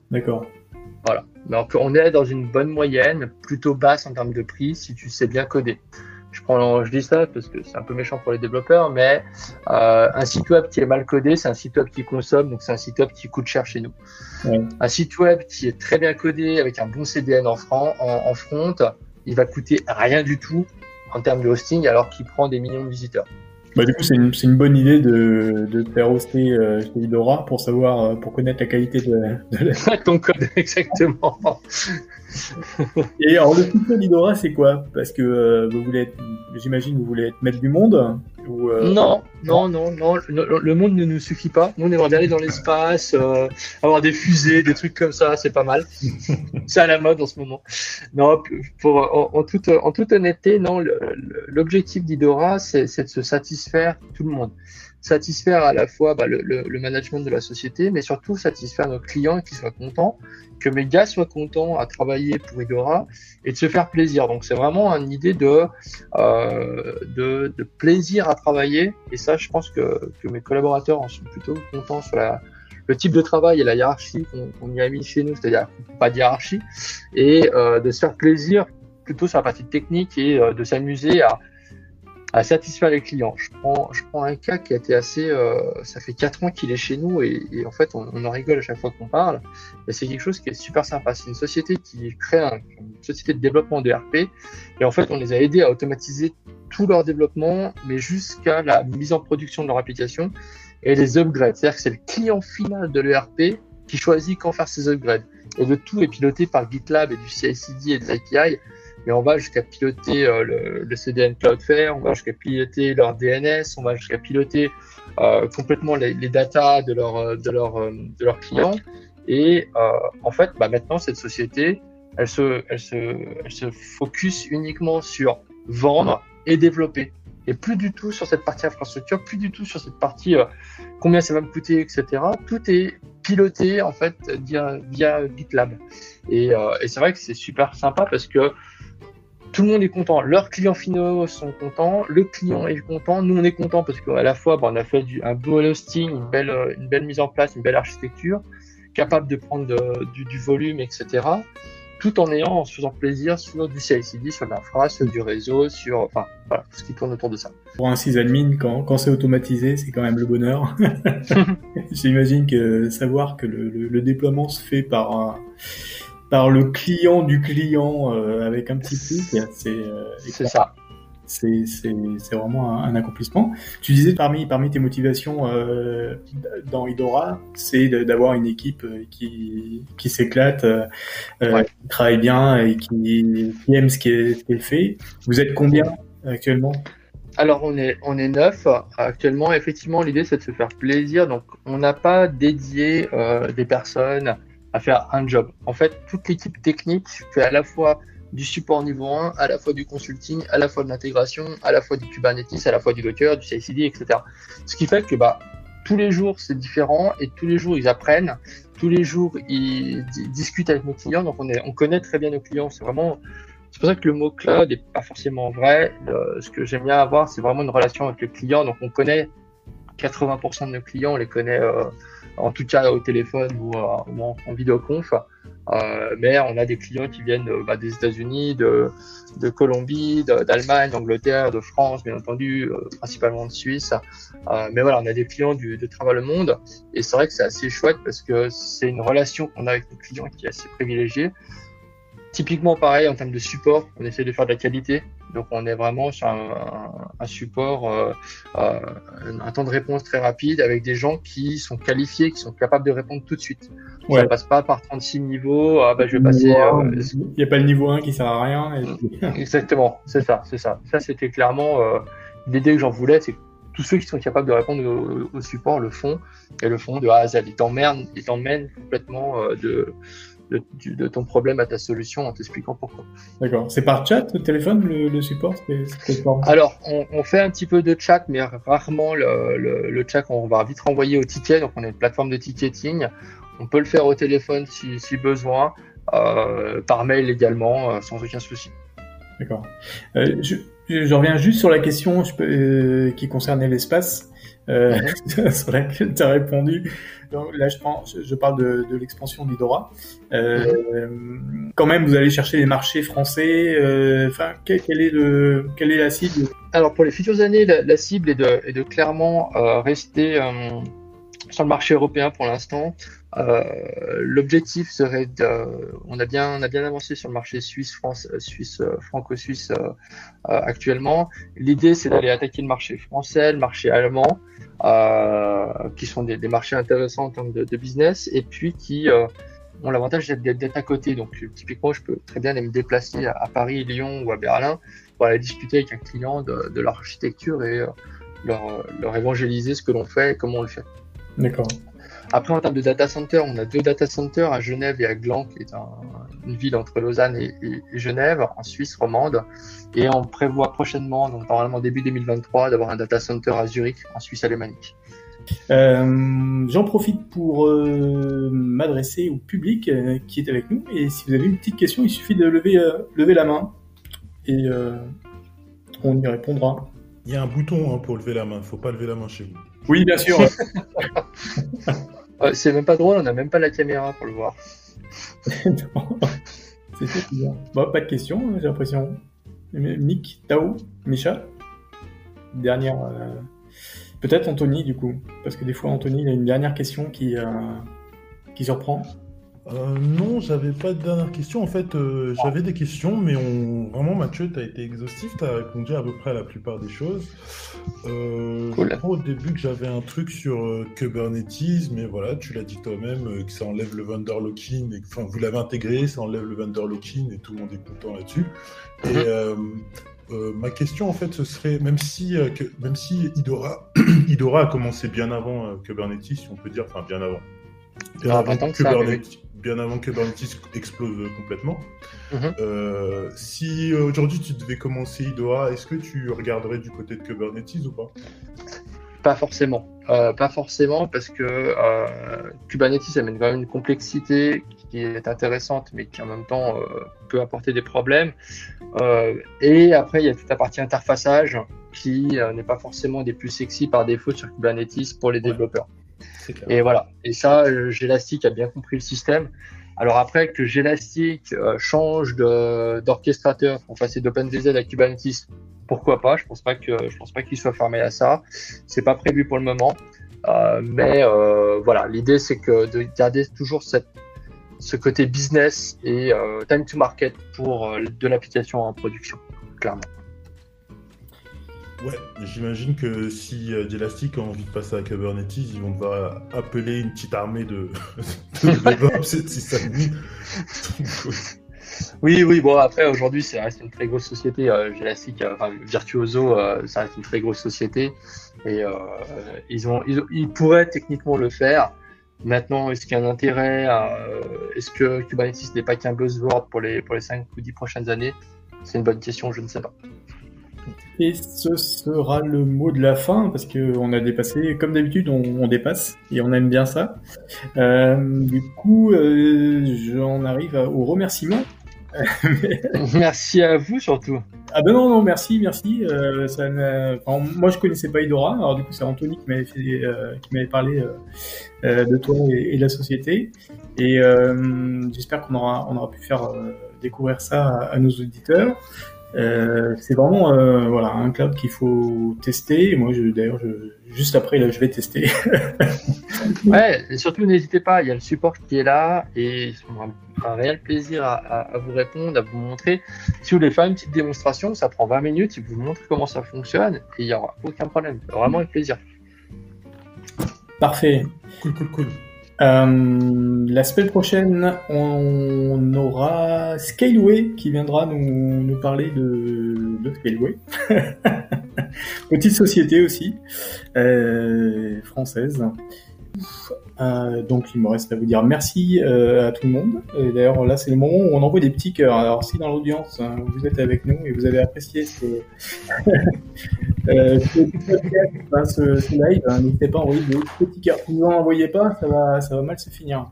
D'accord. Voilà. Donc, on est dans une bonne moyenne, plutôt basse en termes de prix, si tu sais bien coder je prends, je dis ça parce que c'est un peu méchant pour les développeurs, mais euh, un site web qui est mal codé, c'est un site web qui consomme, donc c'est un site web qui coûte cher chez nous. Un site web qui est très bien codé avec un bon CDN en, franc, en, front, il va coûter rien du tout en termes de hosting alors qu'il prend des millions de visiteurs. Bah, du coup, c'est une, une, bonne idée de, de faire hoster euh, chez Idora pour savoir, euh, pour connaître la qualité de, de ton code, exactement. Et alors, le futur d'Idora, c'est quoi? Parce que euh, vous voulez être, j'imagine, vous voulez être maître du monde ou, euh, non, non, non, non, le, monde ne nous suffit pas. Nous, on aimerait bien aller dans l'espace, euh, avoir des fusées, des trucs comme ça, c'est pas mal. c'est à la mode en ce moment. Non, pour, en, toute, en toute honnêteté, non, l'objectif d'Idora, c'est de se satisfaire tout le monde satisfaire à la fois bah, le, le, management de la société, mais surtout satisfaire nos clients qui soient contents, que mes gars soient contents à travailler pour Igora et de se faire plaisir. Donc c'est vraiment une idée de, euh, de, de, plaisir à travailler et ça je pense que, que mes collaborateurs en sont plutôt contents sur la, le type de travail et la hiérarchie qu'on y a mis chez nous, c'est-à-dire pas de hiérarchie, et euh, de se faire plaisir plutôt sur la partie technique et euh, de s'amuser à à satisfaire les clients. Je prends, je prends un cas qui a été assez, euh, ça fait quatre ans qu'il est chez nous et, et en fait on, on, en rigole à chaque fois qu'on parle. Et c'est quelque chose qui est super sympa. C'est une société qui crée un, une société de développement de RP et en fait on les a aidés à automatiser tout leur développement, mais jusqu'à la mise en production de leur application et les upgrades. C'est-à-dire que c'est le client final de l'ERP qui choisit quand faire ses upgrades. Et le tout est piloté par GitLab et du CI/CD et des API mais on va jusqu'à piloter euh, le, le, CDN Cloudflare, on va jusqu'à piloter leur DNS, on va jusqu'à piloter euh, complètement les, les datas de leurs de leur, euh, de leurs clients. Et euh, en fait, bah, maintenant, cette société, elle se, elle, se, elle se focus uniquement sur vendre et développer. Et plus du tout sur cette partie infrastructure, plus du tout sur cette partie euh, combien ça va me coûter, etc. Tout est piloté en fait via, via GitLab. Et, euh, et c'est vrai que c'est super sympa parce que tout le monde est content. Leurs clients finaux sont contents, le client est content, nous on est content parce qu'à la fois, on a fait du, un beau hosting, une belle, une belle mise en place, une belle architecture, capable de prendre du, du, volume, etc. Tout en ayant, en se faisant plaisir sur du CI/CD, sur l'infra, sur du réseau, sur enfin voilà, tout ce qui tourne autour de ça. Pour un sysadmin, quand, quand c'est automatisé, c'est quand même le bonheur. J'imagine que savoir que le, le, le, déploiement se fait par un par le client du client euh, avec un petit truc. C'est euh, ça. C'est vraiment un, un, accomplissement. Tu disais parmi parmi tes motivations euh, dans Idora, c'est d'avoir une équipe qui qui s'éclate, euh, ouais. qui travaille bien et qui, qui aime ce qui est, fait. Vous êtes combien actuellement? Alors on est on est neuf actuellement. Effectivement, l'idée c'est de se faire plaisir. Donc on n'a pas dédié des personnes à faire un job. En fait, toute l'équipe technique fait à la fois du support niveau 1, à la fois du consulting, à la fois de l'intégration, à la fois du Kubernetes, à la fois du Docker, du CI/CD, etc. Ce qui fait que bah tous les jours c'est différent et tous les jours ils apprennent, tous les jours ils discutent avec nos clients. Donc on est, on connaît très bien nos clients. C'est vraiment, c'est pour ça que le mot cloud n'est pas forcément vrai. ce que j'aime bien avoir, c'est vraiment une relation avec le client. Donc on connaît 80% de nos clients, on les connaît. Euh, en tout cas au téléphone ou, euh, en, en vidéoconf. Euh, mais on a des clients qui viennent euh, bah, des États-Unis, de, de Colombie, d'Allemagne, d'Angleterre, de France, bien entendu, principalement de Suisse. Mais voilà, on a des clients du, de travers le monde. Et c'est vrai que c'est assez chouette parce que c'est une relation qu'on a avec nos clients qui est assez privilégiée. Typiquement, pareil, en termes de support, on essaie de faire de la qualité. Donc, on est vraiment sur un, support, euh, euh, un temps de réponse très rapide avec des gens qui sont qualifiés, qui sont capables de répondre tout de suite. Ouais. Ça passe pas par 36 niveaux. Ah, bah, je vais passer. Euh, il n'y a pas le niveau 1 qui sert à rien. Exactement, c'est ça, c'est ça. Ça, c'était clairement l'idée que j'en voulais, c'est tous ceux qui sont capables de répondre au, au, support le font et le font de A à Z. Ils t'emmènent, ils t'emmènent complètement de de, ton problème à ta solution en t'expliquant pourquoi. D'accord. C'est par chat au téléphone le, support Alors, on, fait un petit peu de chat, mais rarement le, chat, on va vite renvoyer au ticket. Donc, on a une plateforme de ticketing. On peut le faire au téléphone si, besoin, euh, par mail également, euh, sans aucun souci. D'accord. Euh, je, reviens juste sur la question qui concernait l'espace. Euh, sur laquelle tu as répondu. Donc, là, je, je parle de, l'expansion d'Hydora. Euh, quand même, vous allez chercher les marchés français. Euh, enfin, quelle, est la cible? Alors, pour les futures années, la, cible est de, clairement euh, rester sur le marché européen pour l'instant. Euh, L'objectif serait de, on a bien, on a bien avancé sur le marché suisse, France, suisse, franco-suisse euh, actuellement. L'idée, c'est d'aller attaquer le marché français, le marché allemand, euh, qui sont des, des, marchés intéressants en termes de, de business, et puis qui euh, ont l'avantage d'être à côté. Donc, typiquement, je peux très bien aller me déplacer à, Paris, Lyon ou à Berlin pour aller discuter avec un client de, de l'architecture et euh, leur, leur évangéliser ce que l'on fait et comment on le fait. D'accord. Après, en termes de data center, on a deux data centers à Genève et à Gland, qui est une ville entre Lausanne et, Genève, en Suisse romande. Et on prévoit prochainement, donc normalement début 2023, d'avoir un data center à Zurich, en Suisse alémanique. Euh, J'en profite pour euh, m'adresser au public euh, qui est avec nous. Et si vous avez une petite question, il suffit de lever, euh, lever la main et on y répondra. Il y a un bouton hein, pour lever la main. Il ne faut pas lever la main chez vous. Oui, bien sûr. c'est même pas drôle, on n'a même pas la caméra pour le voir. c'est bizarre. Bon, pas de questions, j'ai l'impression. Nick, Tao, Micha Dernière. Euh, peut-être Anthony, du coup. Parce que des fois, Anthony, il a une dernière question qui, euh, qui surprend. Euh, non, j'avais pas de dernière question. En fait, euh, j'avais des questions, mais on... vraiment, Mathieu, tu as été exhaustif, tu as répondu à peu près à la plupart des choses. Euh, Je crois au début que j'avais un truc sur Kubernetes, mais voilà, tu l'as dit toi-même, que ça enlève le vendor lock-in, et... enfin, vous l'avez intégré, ça enlève le vendor lock-in, et tout le monde est content là-dessus. Et mhm. ma question, en fait, ce serait, même si, que... même si Idora... Idora a commencé bien avant Kubernetes, si on peut dire, enfin, bien avant. Bien avant Kubernetes bien avant que Kubernetes explose complètement. Mhm. Euh, si aujourd'hui tu devais commencer IDOA, est-ce que tu regarderais du côté de Kubernetes ou pas? Pas forcément. Euh, pas forcément parce que euh, Kubernetes amène quand même une complexité qui est intéressante mais qui en même temps peut apporter des problèmes. et après il y a toute la partie interfaçage qui n'est pas forcément des plus sexy par défaut sur Kubernetes pour les développeurs. Et voilà. Et ça, euh, Gelastic a bien compris le système. Alors après que Gelastic euh, change d'orchestrateur pour passer d'OpenVZ à Kubernetes, pourquoi pas? Je pense pas que je pense pas qu'il soit fermé à ça. C'est pas prévu pour le moment, euh, mais voilà. L'idée c'est que de garder toujours ce côté business et time to market pour de l'application en production, clairement. Ouais, j'imagine que si euh, a envie de passer à Kubernetes, ils vont devoir appeler une petite armée de, de Oui, oui, bon, après, aujourd'hui, ça reste une très grosse société. Euh, euh, enfin, Virtuoso, euh, ça reste une très grosse société. Et euh, ils, ont, ils, ils, pourraient techniquement le faire. Maintenant, est-ce qu'il y a un intérêt Est-ce que Kubernetes n'est pas qu'un buzzword pour les, pour les 5 ou 10 prochaines années? C'est une bonne question, je ne sais pas. Et ce sera le mot de la fin, parce qu'on a dépassé, comme d'habitude, on, dépasse, et on aime bien ça. Euh, du coup, euh, j'en arrive au remerciement. merci à vous surtout. Ah ben non, non, merci, merci. Euh, ça moi, je connaissais pas Idora, alors du coup, c'est Anthony qui m'avait, qui m'avait parlé de toi et, de la société. Et j'espère qu'on aura, on aura pu faire découvrir ça à nos auditeurs. Euh, c'est vraiment euh, voilà un cloud qu'il faut tester. Moi, d'ailleurs, juste après là, je vais tester. ouais, et surtout n'hésitez pas, il y a le support qui est là et ils ont un, réel plaisir à, à, vous répondre, à vous montrer. Si vous voulez faire une petite démonstration, ça prend 20 minutes, ils vous montrent comment ça fonctionne et il n'y aura aucun problème. Vraiment avec plaisir. Parfait. Cool, cool, cool. Euh, la semaine prochaine, on aura Scaleway qui viendra nous, nous parler de, de Scaleway. Petite société aussi, euh, française. Euh, donc il me reste à vous dire merci euh, à tout le monde. D'ailleurs là c'est le moment où on envoie des petits cœurs. Alors si dans l'audience hein, vous êtes avec nous et vous avez apprécié ce, euh, ce, ce, live, hein, n'hésitez pas à envoyer des petits cœurs. Si vous n'en envoyez pas, ça va, ça va mal se finir.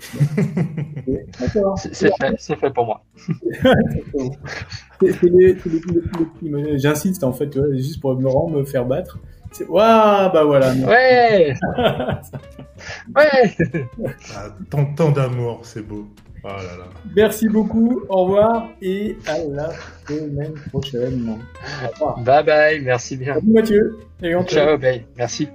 c'est fait, fait, pour moi. J'insiste en fait, juste pour me rendre, me faire battre. Waouh, bah voilà. Ouais Ouais ah, Tant, tant d'amour, c'est beau. Oh là là. Merci beaucoup, au revoir et à la semaine prochaine. Bye bye, merci bien. Salut Mathieu. Ciao, bye, merci.